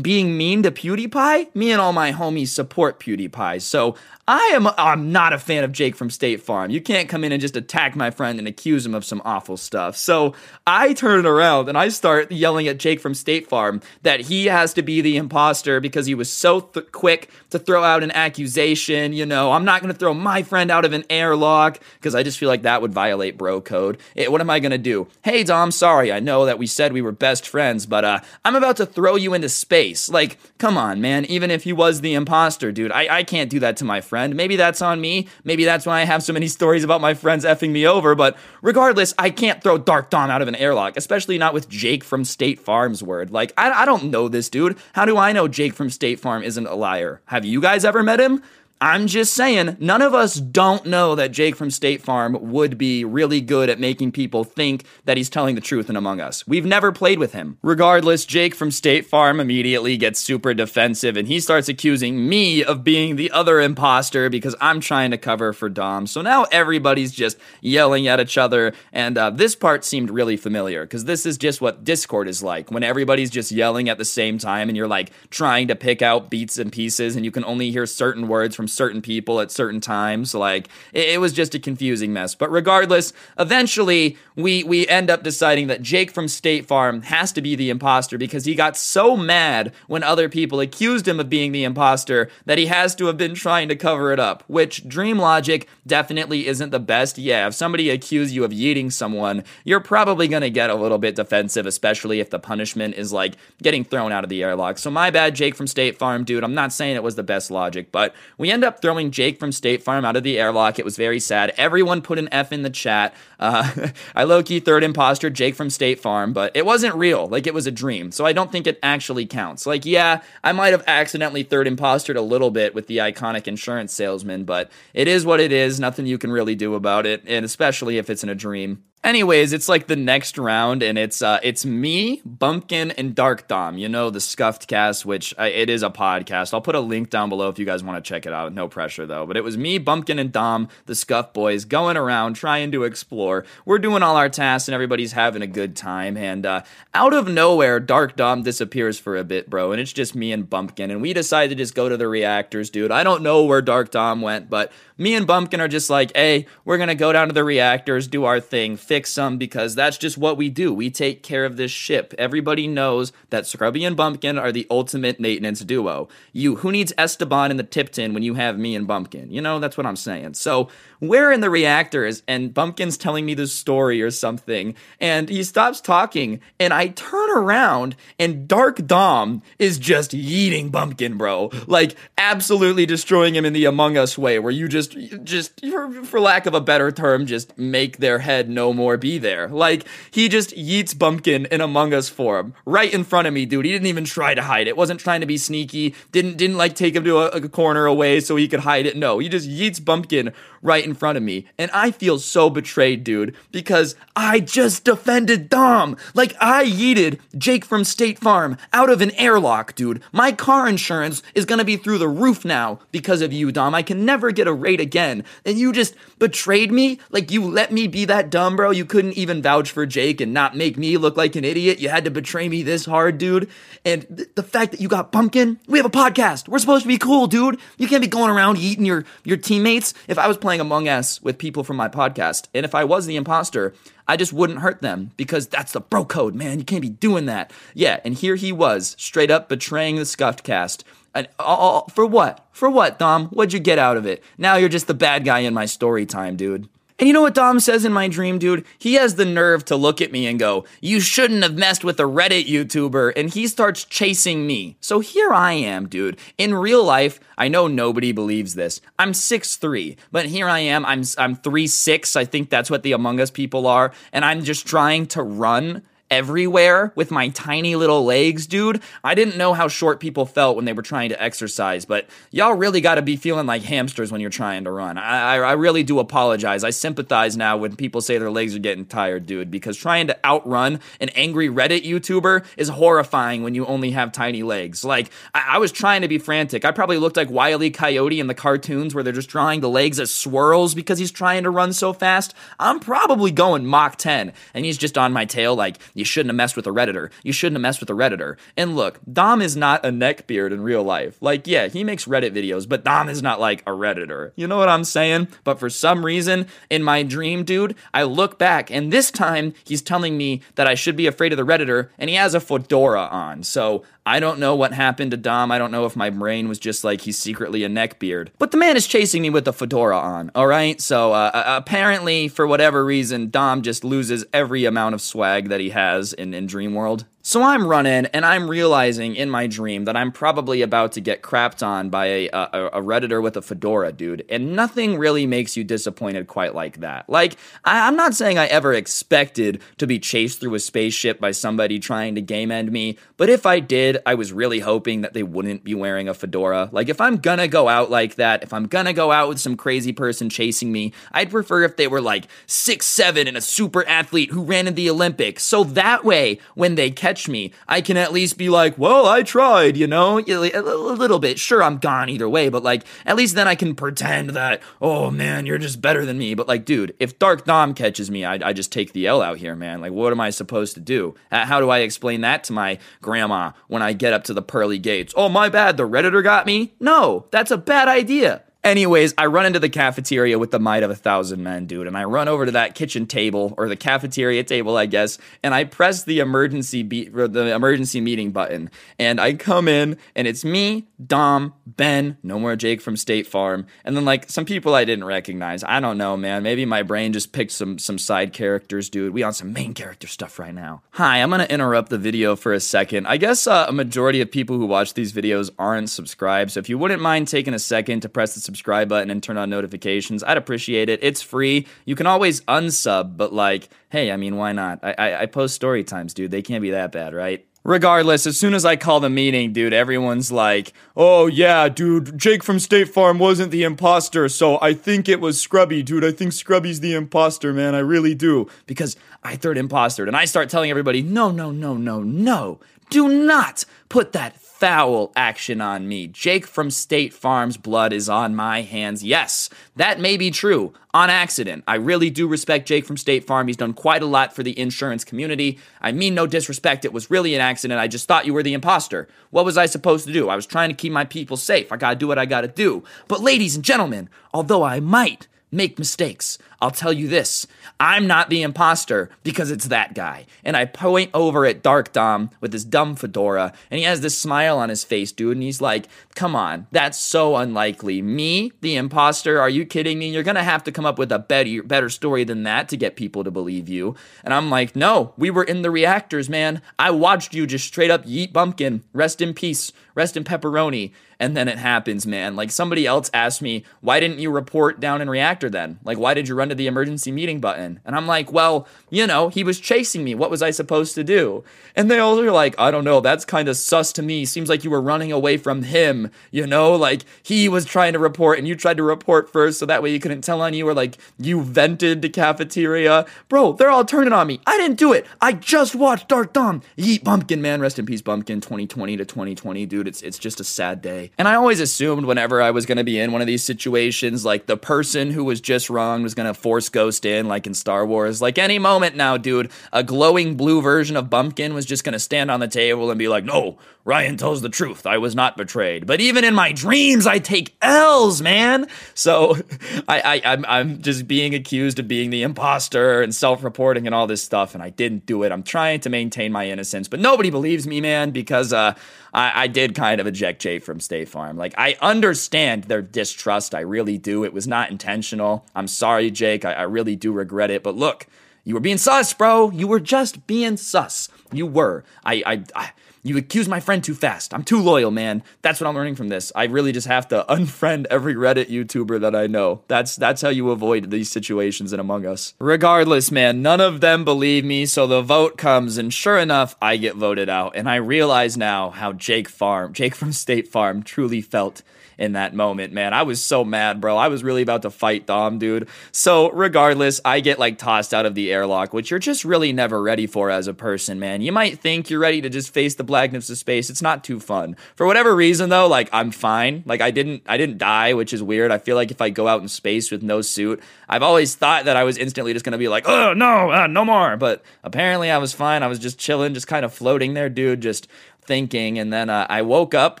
being mean to PewDiePie. Me and all my homies support PewDiePie. So I am I'm not a fan of Jake from State Farm. You can't come in and just attack my friend and accuse him of some awful stuff. So I turn around and I start yelling at Jake from State Farm that he has to be the imposter because he was so th- quick to throw out an accusation. You know, I'm not going to throw my friend out of an airlock because I just feel like that would violate bro code. It, what am I going to do? Hey, Dom, sorry. I know that we said we were best friends, but uh, I'm about to throw you into space. Like, come on, man. Even if he was the imposter, dude, I, I can't do that to my friend. Maybe that's on me. Maybe that's why I have so many <laughs> stories about my friends effing me over. But regardless, I can't throw Dark Dom out of an airlock, especially not with Jake from State Farm's word. Like, I, I don't know this dude. How do I know Jake from State Farm isn't a liar? Have you guys ever met him? I'm just saying, none of us don't know that Jake from State Farm would be really good at making people think that he's telling the truth in Among Us. We've never played with him. Regardless, Jake from State Farm immediately gets super defensive and he starts accusing me of being the other imposter because I'm trying to cover for Dom. So now everybody's just yelling at each other, and uh, this part seemed really familiar because this is just what Discord is like when everybody's just yelling at the same time and you're like trying to pick out beats and pieces and you can only hear certain words from certain people at certain times. Like it, it, was just a confusing mess. But regardless, eventually we we end up deciding that Jake from State Farm has to be the imposter because he got so mad when other people accused him of being the imposter that he has to have been trying to cover it up. Which dream logic definitely isn't the best. Yeah, if somebody accused you of yeeting someone, you're probably gonna get a little bit defensive, especially if the punishment is like getting thrown out of the airlock. So my bad, Jake from State Farm, dude. I'm not saying it was the best logic, but we end up throwing Jake from State Farm out of the airlock. It was very sad. Everyone put an F in the chat. Uh, <laughs> I low key third imposter Jake from State Farm, but it wasn't real. Like it was a dream. So I don't think it actually counts. Like, yeah, I might have accidentally third impostered a little bit with the iconic insurance salesman, but it is what it is. Nothing you can really do about it. And especially if it's in a dream. Anyways, it's like the next round, and it's uh, it's me, Bumpkin, and Dark Dom. You know the Scuffed Cast, which uh, it is a podcast. I'll put a link down below if you guys want to check it out. No pressure though. But it was me, Bumpkin, and Dom, the Scuff Boys, going around trying to explore. We're doing all our tasks, and everybody's having a good time. And uh, out of nowhere, Dark Dom disappears for a bit, bro, and it's just me and Bumpkin. And we decide to just go to the reactors, dude. I don't know where Dark Dom went, but me and Bumpkin are just like, hey, we're gonna go down to the reactors, do our thing fix some because that's just what we do. We take care of this ship. Everybody knows that Scrubby and Bumpkin are the ultimate maintenance duo. You, who needs Esteban in the Tipton when you have me and Bumpkin? You know, that's what I'm saying. So we're in the reactors and Bumpkin's telling me the story or something, and he stops talking, and I turn around and Dark Dom is just eating Bumpkin, bro. Like absolutely destroying him in the Among Us way, where you just just for, for lack of a better term, just make their head no more anymore be there. Like, he just yeets Bumpkin in Among Us form right in front of me, dude. He didn't even try to hide it. Wasn't trying to be sneaky. Didn't didn't like take him to a, a corner away so he could hide it. No, he just yeets Bumpkin right in front of me. And I feel so betrayed, dude, because I just defended Dom. Like I yeeted Jake from State Farm out of an airlock, dude. My car insurance is gonna be through the roof now because of you, Dom. I can never get a rate again. And you just betrayed me? Like you let me be that dumb, bro? You couldn't even vouch for Jake and not make me look like an idiot. You had to betray me this hard, dude. And th- the fact that you got Bumpkin, we have a podcast. We're supposed to be cool, dude. You can't be going around eating your, your teammates. If I was playing Among Us with people from my podcast, and if I was the imposter, I just wouldn't hurt them because that's the bro code, man. You can't be doing that. Yeah, and here he was, straight up betraying the scuffed cast. And all, for what? For what, Dom? What'd you get out of it? Now you're just the bad guy in my story time, dude. And you know what Dom says in my dream, dude? He has the nerve to look at me and go, You shouldn't have messed with a Reddit YouTuber. And he starts chasing me. So here I am, dude. In real life, I know nobody believes this. I'm 6'3, but here I am. I'm, I'm 3'6. I think that's what the Among Us people are. And I'm just trying to run everywhere with my tiny little legs, dude. I didn't know how short people felt when they were trying to exercise, but y'all really got to be feeling like hamsters when you're trying to run. I, I, I, really do apologize. I sympathize now when people say their legs are getting tired, dude, because trying to outrun an angry Reddit YouTuber is horrifying when you only have tiny legs. Like, I, I was trying to be frantic. I probably looked like Wile E. Coyote in the cartoons where they're just drawing the legs as swirls because he's trying to run so fast. I'm probably going Mach 10, and he's just on my tail like, you shouldn't have messed with a Redditor. You shouldn't have messed with a Redditor. And look, Dom is not a neckbeard in real life. Like, yeah, he makes Reddit videos, but Dom is not like a Redditor. You know what I'm saying? But for some reason, in my dream, dude, I look back and this time he's telling me that I should be afraid of the Redditor and he has a fedora on. So I don't know what happened to Dom. I don't know if my brain was just like he's secretly a neckbeard. But the man is chasing me with a fedora on, all right? So uh, apparently, for whatever reason, Dom just loses every amount of swag that he has in, in Dream World. So I'm running and I'm realizing in my dream that I'm probably about to get crapped on by a, a, a, Redditor with a fedora, dude. And nothing really makes you disappointed quite like that. Like, I, am not saying I ever expected to be chased through a spaceship by somebody trying to game end me, but if I did, I was really hoping that they wouldn't be wearing a fedora. Like, if I'm gonna go out like that, if I'm gonna go out with some crazy person chasing me, I'd prefer if they were like six seven and a super athlete who ran in the Olympics. So that way, when they catch catch me, I can at least be like, well, I tried, you know, a little bit. Sure, I'm gone either way, but like, at least then I can pretend that, oh man, you're just better than me. But like, dude, if Dark Dom catches me, I, I just take the L out here, man. Like, what am I supposed to do? How do I explain that to my grandma when I get up to the pearly gates? Oh, my bad, the Redditor got me? No, that's a bad idea. Anyways, I run into the cafeteria with the might of a thousand men, dude, and I run over to that kitchen table or the cafeteria table, I guess, and I press the emergency be- the emergency meeting button, and I come in, and it's me, Dom, Ben, no more Jake from State Farm, and then like some people I didn't recognize. I don't know, man. Maybe my brain just picked some some side characters, dude. We on some main character stuff right now. Hi, I'm gonna interrupt the video for a second. I guess uh, a majority of people who watch these videos aren't subscribed, so if you wouldn't mind taking a second to press the subscribe button and turn on notifications. I'd appreciate it. It's free. You can always unsub, but like, hey, I mean, why not? I, I, I post story times, dude. They can't be that bad, right? Regardless, as soon as I call the meeting, dude, everyone's like, oh yeah, dude, Jake from State Farm wasn't the imposter, so I think it was Scrubby, dude. I think Scrubby's the imposter, man. I really do. Because I third imposter, and I start telling everybody, no, no, no, no, no. Do not put that foul action on me. Jake from State Farm's blood is on my hands. Yes, that may be true on accident. I really do respect Jake from State Farm. He's done quite a lot for the insurance community. I mean no disrespect. It was really an accident. I just thought you were the imposter. What was I supposed to do? I was trying to keep my people safe. I gotta do what I gotta do. But, ladies and gentlemen, although I might make mistakes. I'll tell you this I'm not the imposter because it's that guy. And I point over at Dark Dom with his dumb fedora, and he has this smile on his face, dude. And he's like, Come on, that's so unlikely. Me, the imposter? Are you kidding me? You're gonna have to come up with a better, better story than that to get people to believe you. And I'm like, No, we were in the reactors, man. I watched you just straight up yeet bumpkin. Rest in peace. Rest in pepperoni. And then it happens, man. Like somebody else asked me, Why didn't you report down in reactor then? Like, why did you run to to the emergency meeting button. And I'm like, well, you know, he was chasing me. What was I supposed to do? And they all are like, I don't know. That's kind of sus to me. Seems like you were running away from him. You know, like he was trying to report and you tried to report first so that way you couldn't tell on you or like you vented the cafeteria. Bro, they're all turning on me. I didn't do it. I just watched Dark Dom. Yeet Bumpkin, man. Rest in peace, Bumpkin. 2020 to 2020, dude. It's it's just a sad day. And I always assumed whenever I was gonna be in one of these situations, like the person who was just wrong was gonna force Ghost in, like in Star Wars. Like any moment now, dude, a glowing blue version of Bumpkin was just gonna stand on the table and be like, no, Ryan tells the truth. I was not betrayed. But even in my dreams, I take L's, man. So <laughs> I, I I'm I'm just being accused of being the imposter and self-reporting and all this stuff, and I didn't do it. I'm trying to maintain my innocence, but nobody believes me, man, because uh I, I did kind of eject Jay from State Farm. Like I understand their distrust. I really do. It was not intentional. I'm sorry, Jake. I, I really do regret it. But look, you were being sus, bro. You were just being sus. You were. I, I, I you accuse my friend too fast. I'm too loyal, man. That's what I'm learning from this. I really just have to <laughs> unfriend every Reddit YouTuber that I know. That's that's how you avoid these situations in Among Us. Regardless, man, none of them believe me, so the vote comes and sure enough, I get voted out. And I realize now how Jake Farm, Jake from State Farm truly felt in that moment, man. I was so mad, bro. I was really about to fight Dom, dude. So, regardless, I get like tossed out of the airlock, which you're just really never ready for as a person, man. You might think you're ready to just face the blackness of space. It's not too fun. For whatever reason though, like I'm fine. Like I didn't I didn't die, which is weird. I feel like if I go out in space with no suit, I've always thought that I was instantly just going to be like, "Oh, no, uh, no more." But apparently I was fine. I was just chilling, just kind of floating there, dude, just thinking. And then uh, I woke up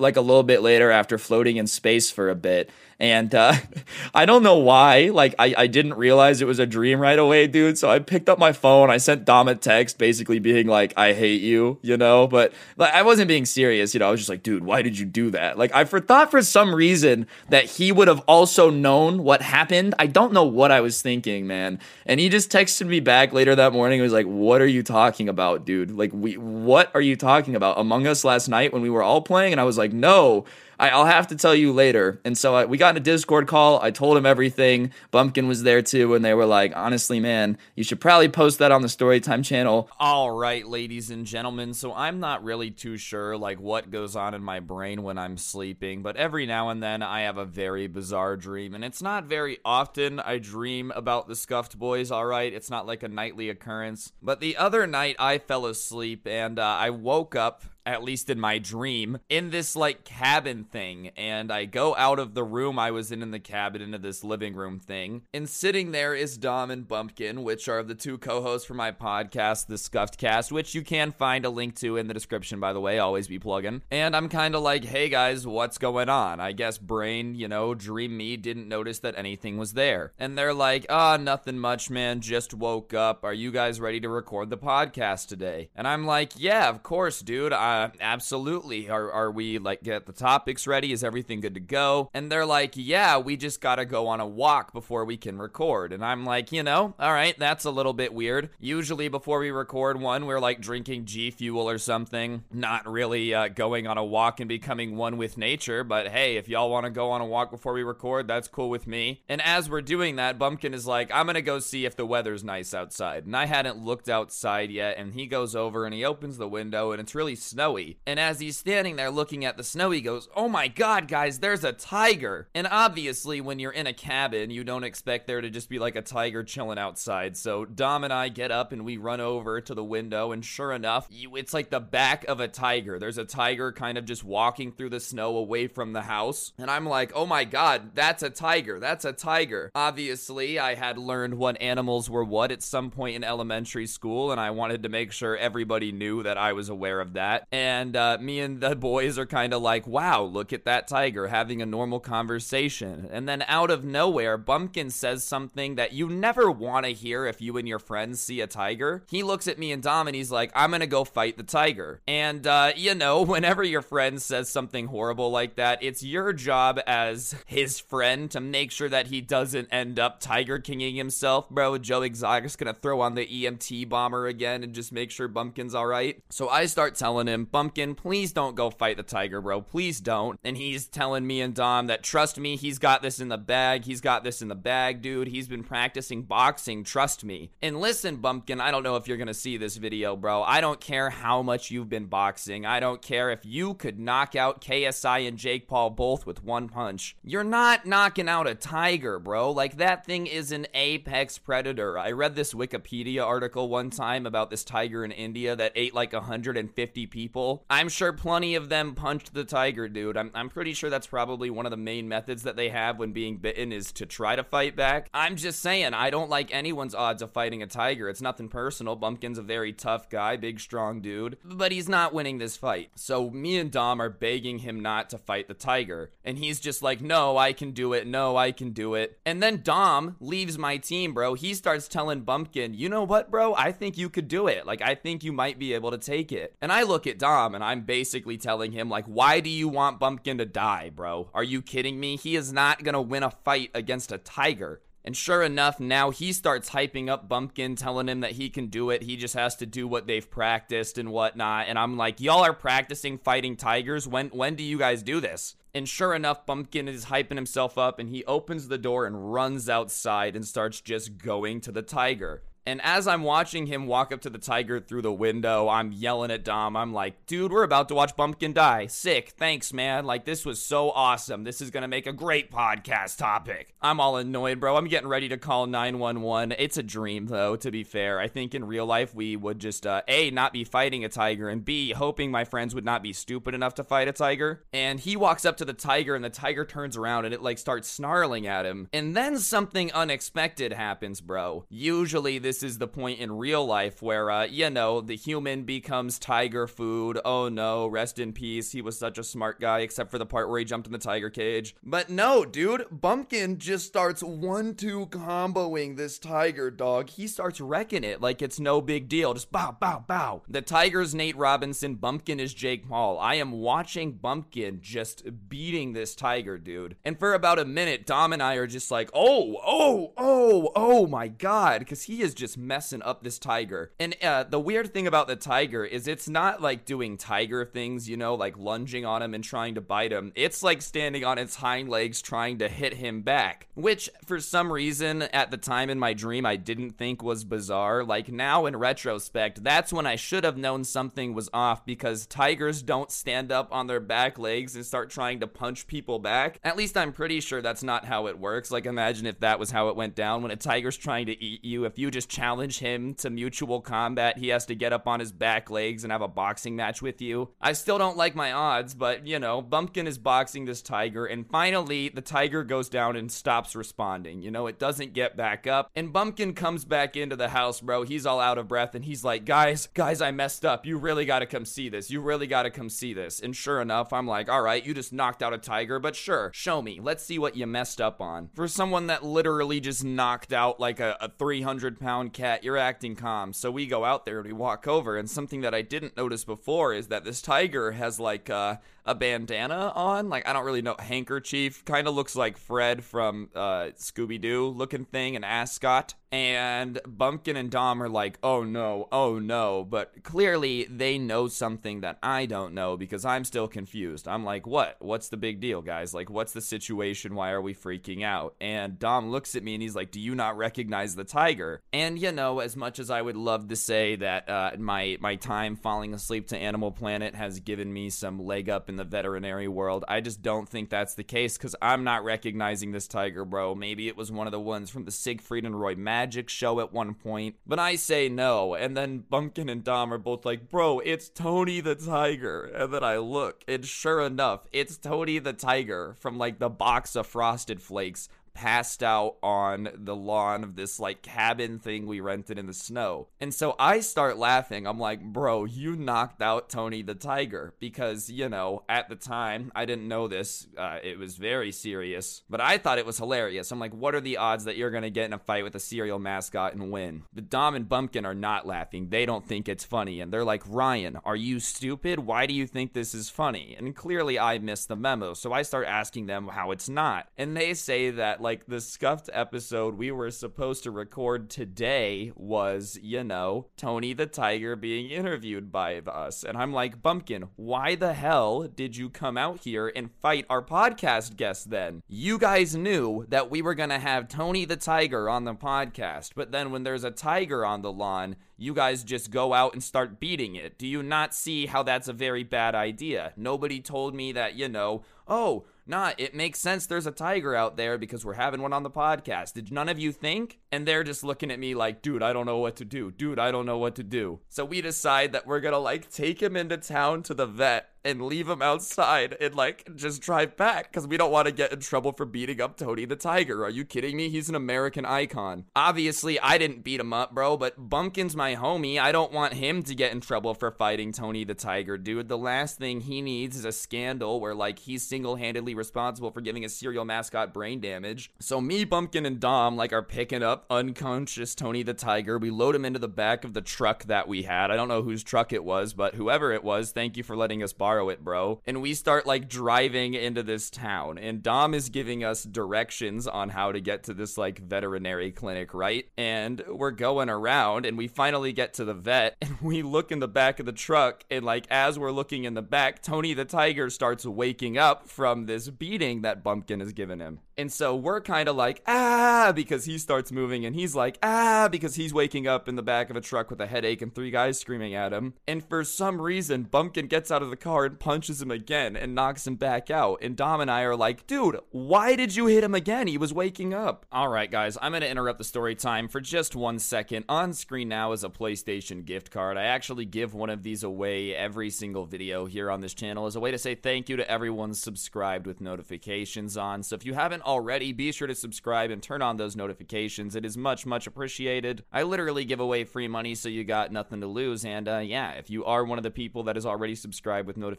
like a little bit later after floating in space for a bit. And uh, <laughs> I don't know why. Like, I, I didn't realize it was a dream right away, dude. So I picked up my phone. I sent Dom a text basically being like, I hate you, you know? But like, I wasn't being serious, you know? I was just like, dude, why did you do that? Like, I for, thought for some reason that he would have also known what happened. I don't know what I was thinking, man. And he just texted me back later that morning. He was like, what are you talking about, dude? Like, we, what are you talking about? Among Us last night when we were all playing? And I was like, no. I, will have to tell you later. And so I, we got in a Discord call. I told him everything. Bumpkin was there too, and they were like, honestly, man, you should probably post that on the Storytime channel. All right, ladies and gentlemen. So I'm not really too sure like what goes on in my brain when I'm sleeping, but every now and then I have a very bizarre dream, and it's not very often I dream about the Scuffed Boys. All right, it's not like a nightly occurrence. But the other night I fell asleep and uh, I woke up at least in my dream, in this like cabin thing. And I go out of the room I was in in the cabin into this living room thing. And sitting there is Dom and Bumpkin, which are the two co hosts for my podcast, The Scuffed Cast, which you can find a link to in the description, by the way. Always be plugging. And I'm kind of like, hey guys, what's going on? I guess Brain, you know, Dream Me didn't notice that anything was there. And they're like, ah, oh, nothing much, man. Just woke up. Are you guys ready to record the podcast today? And I'm like, yeah, of course, dude. I uh, absolutely. Are, are we like get the topics ready? Is everything good to go? And they're like, yeah, we just gotta go on a walk before we can record. And I'm like, you know, all right, that's a little bit weird. Usually before we record one, we're like drinking G Fuel or something, not really uh, going on a walk and becoming one with nature. But hey, if y'all want to go on a walk before we record, that's cool with me. And as we're doing that, Bumpkin is like, I'm gonna go see if the weather's nice outside. And I hadn't looked outside yet, and he goes over and he opens the window, and it's really snowy snowy. And as he's standing there looking at the snow, he goes, Oh my god, guys, there's a tiger. And obviously, when you're in a cabin, you don't expect there to just be like a tiger chilling outside. So Dom and I get up and we run over to the window, and sure enough, it's like the back of a tiger. There's a tiger kind of just walking through the snow away from the house. And I'm like, Oh my god, that's a tiger. That's a tiger. Obviously, I had learned what animals were what at some point in elementary school, and I wanted to make sure everybody knew that I was aware of that and uh, me and the boys are kind of like, wow, look at that tiger having a normal conversation. And then out of nowhere, Bumpkin says something that you never want to hear if you and your friends see a tiger. He looks at me and Dom and he's like, I'm going to go fight the tiger. And, uh, you know, <laughs> whenever your friend says something horrible like that, it's your job as his friend to make sure that he doesn't end up Tiger Kinging himself, bro. Joe Exotic's going to throw on the EMT bomber again and just make sure Bumpkin's all right. So I start telling him Bumpkin, please don't go fight the tiger, bro. Please don't. And he's telling me and Dom that, trust me, he's got this in the bag. He's got this in the bag, dude. He's been practicing boxing, trust me. And listen, Bumpkin, I don't know if you're gonna see this video, bro. I don't care how much you've been boxing. I don't care if you could knock out KSI and Jake Paul both with one punch. You're not knocking out a tiger, bro. Like, that thing is an apex predator. I read this Wikipedia article one time about this tiger in India that ate like 150 people. I'm sure plenty of them punched the tiger, dude. I'm, I'm pretty sure that's probably one of the main methods that they have when being bitten is to try to fight back. I'm just saying, I don't like anyone's odds of fighting a tiger. It's nothing personal. Bumpkin's a very tough guy, big, strong dude, but he's not winning this fight. So me and Dom are begging him not to fight the tiger. And he's just like, no, I can do it. No, I can do it. And then Dom leaves my team, bro. He starts telling Bumpkin, you know what, bro? I think you could do it. Like, I think you might be able to take it. And I look at Dom and I'm basically telling him, like, why do you want Bumpkin to die, bro? Are you kidding me? He is not gonna win a fight against a tiger. And sure enough, now he starts hyping up Bumpkin, telling him that he can do it. He just has to do what they've practiced and whatnot. And I'm like, y'all are practicing fighting tigers. When when do you guys do this? And sure enough, Bumpkin is hyping himself up and he opens the door and runs outside and starts just going to the tiger. And as I'm watching him walk up to the tiger through the window, I'm yelling at Dom. I'm like, dude, we're about to watch Bumpkin die. Sick. Thanks, man. Like, this was so awesome. This is going to make a great podcast topic. I'm all annoyed, bro. I'm getting ready to call 911. It's a dream, though, to be fair. I think in real life, we would just, uh, A, not be fighting a tiger, and B, hoping my friends would not be stupid enough to fight a tiger. And he walks up to the tiger, and the tiger turns around and it, like, starts snarling at him. And then something unexpected happens, bro. Usually, this this is the point in real life where, uh, you know, the human becomes tiger food. Oh no, rest in peace. He was such a smart guy, except for the part where he jumped in the tiger cage. But no, dude, Bumpkin just starts one two comboing this tiger dog. He starts wrecking it like it's no big deal. Just bow, bow, bow. The tiger's Nate Robinson, Bumpkin is Jake Paul. I am watching Bumpkin just beating this tiger, dude. And for about a minute, Dom and I are just like, oh, oh, oh, oh my god, because he is just messing up this tiger. And uh, the weird thing about the tiger is it's not like doing tiger things, you know, like lunging on him and trying to bite him. It's like standing on its hind legs trying to hit him back, which for some reason at the time in my dream I didn't think was bizarre. Like now in retrospect, that's when I should have known something was off because tigers don't stand up on their back legs and start trying to punch people back. At least I'm pretty sure that's not how it works. Like imagine if that was how it went down when a tiger's trying to eat you. If you just challenge him to mutual combat, he has to get up on his back legs and have a boxing match with you. I still don't like my odds, but you know, Bumpkin is boxing this tiger, and finally, the tiger goes down and stops responding. You know, it doesn't get back up, and Bumpkin comes back into the house, bro. He's all out of breath, and he's like, Guys, guys, I messed up. You really gotta come see this. You really gotta come see this. And sure enough, I'm like, All right, you just knocked out a tiger, but sure, show me. Let's see what you messed up on. For someone that literally just knocked out like a, a 300 pound cat, you're acting calm. So we go out there and we walk over, and something that I didn't notice before is that this tiger has like uh, a bandana on. Like, I don't really know, handkerchief. Kind of looks like Fred from uh, Scooby Doo looking thing, an ascot. And Bumpkin and Dom are like, oh no, oh no. But clearly they know something that I don't know because I'm still confused. I'm like, what? What's the big deal, guys? Like, what's the situation? Why are we freaking out? And Dom looks at me and he's like, do you not recognize the tiger? And you know, as much as I would love to say that uh, my my time falling asleep to Animal Planet has given me some leg up in the veterinary world, I just don't think that's the case because I'm not recognizing this tiger, bro. Maybe it was one of the ones from the Siegfried and Roy Magic show at one point, but I say no. And then Bumpkin and Dom are both like, bro, it's Tony the Tiger. And then I look, and sure enough, it's Tony the Tiger from like the box of Frosted Flakes passed out on the lawn of this like cabin thing we rented in the snow. And so I start laughing. I'm like, bro, you knocked out Tony the Tiger. Because, you know, at the time, I didn't know this. Uh, it was very serious. But I thought it was hilarious. I'm like, what are the odds that you're going to get in a fight with a cereal mascot and win? But Dom and Bumpkin are not laughing. They don't think it's funny. And they're like, Ryan, are you stupid? Why do you think this is funny? And clearly I missed the memo. So I start asking them how it's not. And they say that like the scuffed episode we were supposed to record today was, you know, Tony the Tiger being interviewed by us. And I'm like, Bumpkin, why the hell did you come out here and fight our podcast guest then? You guys knew that we were going to have Tony the Tiger on the podcast, but then when there's a tiger on the lawn, you guys just go out and start beating it. Do you not see how that's a very bad idea? Nobody told me that, you know, oh, nah, it makes sense there's a tiger out there because we're having one on the podcast. Did none of you think? And they're just looking at me like, dude, I don't know what to do. Dude, I don't know what to do. So we decide that we're gonna like take him into town to the vet and leave him outside and like just drive back because we don't want to get in trouble for beating up Tony the Tiger. Are you kidding me? He's an American icon. Obviously, I didn't beat him up, bro, but Bumpkin's my homie. I don't want him to get in trouble for fighting Tony the Tiger, dude. The last thing he needs is a scandal where like he's single handedly responsible for giving a cereal mascot brain damage. So me, Bumpkin, and Dom like are picking up unconscious Tony the Tiger. We load him into the back of the truck that we had. I don't know whose truck it was, but whoever it was, thank you for letting us borrow it, bro. And we start like driving into this town, and Dom is giving us directions on how to get to this like veterinary clinic, right? And we're going around, and we finally get to the vet, <laughs> and we look in the back of the truck, and like as we're looking in the back, Tony the Tiger starts waking up from this beating that Bumpkin has given him. And so we're kind of like, ah, because he starts moving, and he's like, ah, because he's waking up in the back of a truck with a headache and three guys screaming at him. And for some reason, Bumpkin gets out of the car and punches him again and knocks him back out. And Dom and I are like, dude, why did you hit him again? He was waking up. All right, guys, I'm going to interrupt the story time for just one second. On screen now is a PlayStation gift card. I actually give one of these away every single video here on this channel as a way to say thank you to everyone subscribed with notifications on. So if you haven't already, be sure to subscribe and turn on those notifications. It is much, much appreciated. I literally give away free money, so you got nothing to lose. And uh, yeah, if you are one of the people that is already subscribed with notifications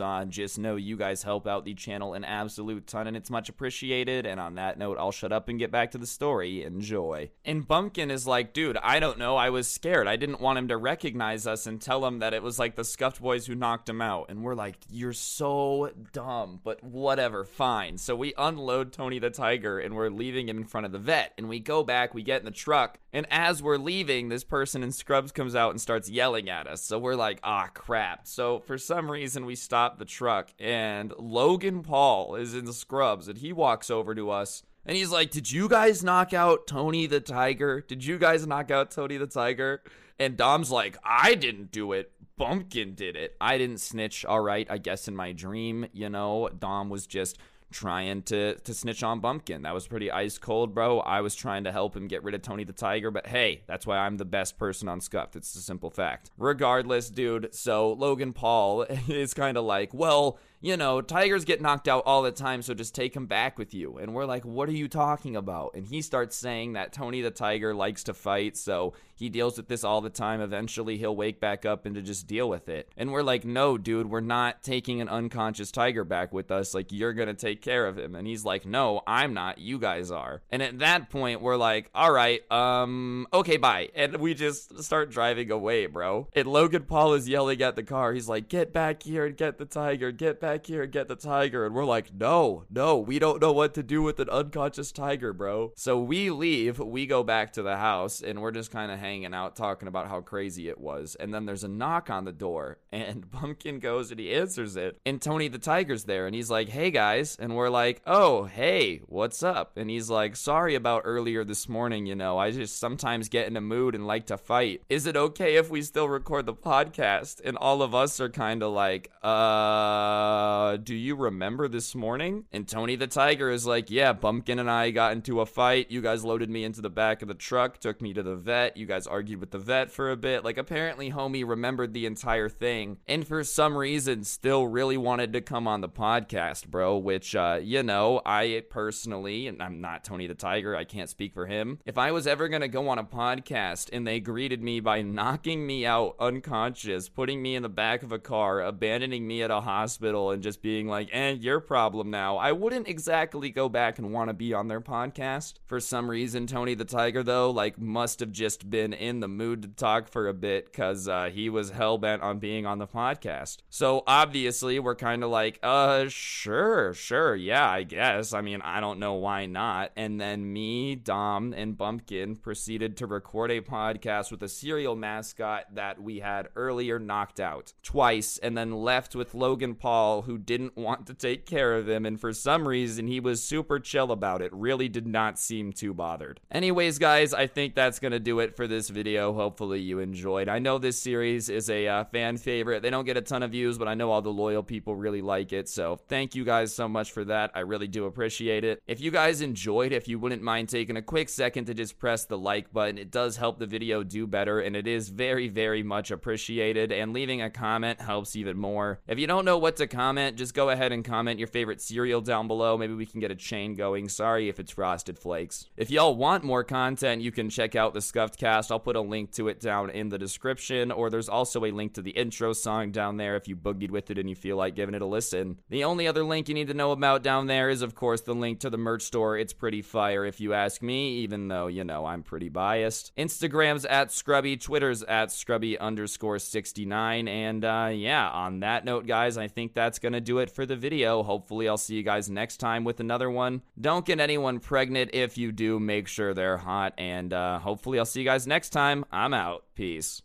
on, just know you guys help out the channel an absolute ton, and it's much appreciated. And on that note, I'll shut up and get back to the story. Enjoy. And Bumpkin is like, dude, I don't know. I was scared. I didn't want him to recognize us and tell him that it was like the scuffed boys who knocked him out. And we're like, you're so dumb, but whatever, fine. So we unload Tony the Tiger and we're leaving him in front of the vet. And we go back, we get in the truck, and as we're leaving, this person in scrubs comes out and starts yelling at us. So we're like, ah, crap. So for some reason, we stop the truck, and Logan Paul is in the scrubs, and he walks over to us. And he's like, Did you guys knock out Tony the Tiger? Did you guys knock out Tony the Tiger? And Dom's like, I didn't do it. Bumpkin did it. I didn't snitch. All right, I guess in my dream, you know, Dom was just trying to to snitch on Bumpkin. That was pretty ice cold, bro. I was trying to help him get rid of Tony the Tiger, but hey, that's why I'm the best person on Scuffed. It's a simple fact. Regardless, dude, so Logan Paul <laughs> is kind of like, well, you know, tigers get knocked out all the time, so just take him back with you. And we're like, what are you talking about? And he starts saying that Tony the Tiger likes to fight, so he deals with this all the time. Eventually, he'll wake back up and to just deal with it. And we're like, no, dude, we're not taking an unconscious tiger back with us. Like, you're gonna take care of him. And he's like, no, I'm not. You guys are. And at that point, we're like, all right, um, okay, bye. And we just start driving away, bro. And Logan Paul is yelling at the car. He's like, get back here and get the tiger. Get back here and get the tiger. And we're like, no, no, we don't know what to do with an unconscious tiger, bro. So we leave, we go back to the house, and we're just kind of hanging out talking about how crazy it was. And then there's a knock on the door, <laughs> and Bumpkin goes and he answers it. And Tony the tiger's there, and he's like, hey guys. And we're like, oh, hey, what's up? And he's like, sorry about earlier this morning, you know, I just sometimes get in a mood and like to fight. Is it okay if we still record the podcast? And all of us are kind of like, uh, do you remember this morning? And Tony the Tiger is like, yeah, Bumpkin and I got into a fight. You guys loaded me into the back of the truck, took me to the vet. You guys argued with the vet for a bit. Like, apparently, homie remembered the entire thing. And for some reason, still really wanted to come on the podcast, bro, which, uh, you know, I personally, and I'm not Tony the Tiger, I can't speak for him. If I was ever going to go on a podcast and they greeted me by knocking me out unconscious, putting me in the back of a car, abandoning me at a hospital, and just being like, eh, your problem now. I wouldn't exactly go back and want to be on their podcast. For some reason, Tony the Tiger, though, like, must have just been in the mood to talk for a bit because uh, he was hell bent on being on the podcast. So obviously, we're kind of like, uh, sure, sure, yeah, I guess. I mean, I don't know why not. And then me, Dom, and Bumpkin proceeded to record a podcast with a cereal mascot that we had earlier knocked out twice and then left with Logan Paul, who didn't want to take care of him. And for some reason, he was super chill about it. Really did not seem too bothered. Anyways, guys, I think that's going to do it for this video. Hopefully, you enjoyed. I know this series is a uh, fan favorite. They don't get a ton of views, but I know all the loyal people really like it. So thank you guys so much for that. I really do appreciate it. If you guys enjoyed, if you wouldn't mind taking a quick second to just press the like button, it does help the video do better, and it is very, very much appreciated. And leaving a comment helps even more. If you don't know what to comment, just go ahead and comment your favorite cereal down below. Maybe we can get a chain going. Sorry if it's Frosted Flakes. If y'all want more content, you can check out the Scuffed Cast. I'll put a link to it down in the description, or there's also a link to the intro song down there if you boogied with it and you feel like giving it a listen. The only other link you need to know about down there is, of course, the link to the merch store. It's pretty fire if you ask me, even though, you know, I'm pretty biased. Instagram's at Scrubby, Twitter's at Scrubby underscore 69. And uh, yeah, on that note, guys, I think that's going to do it for the video. Hopefully, I'll see you guys next time with another one. Don't get anyone pregnant. If you do, make sure they're hot. And uh, hopefully, I'll see you guys next time. I'm out. Peace.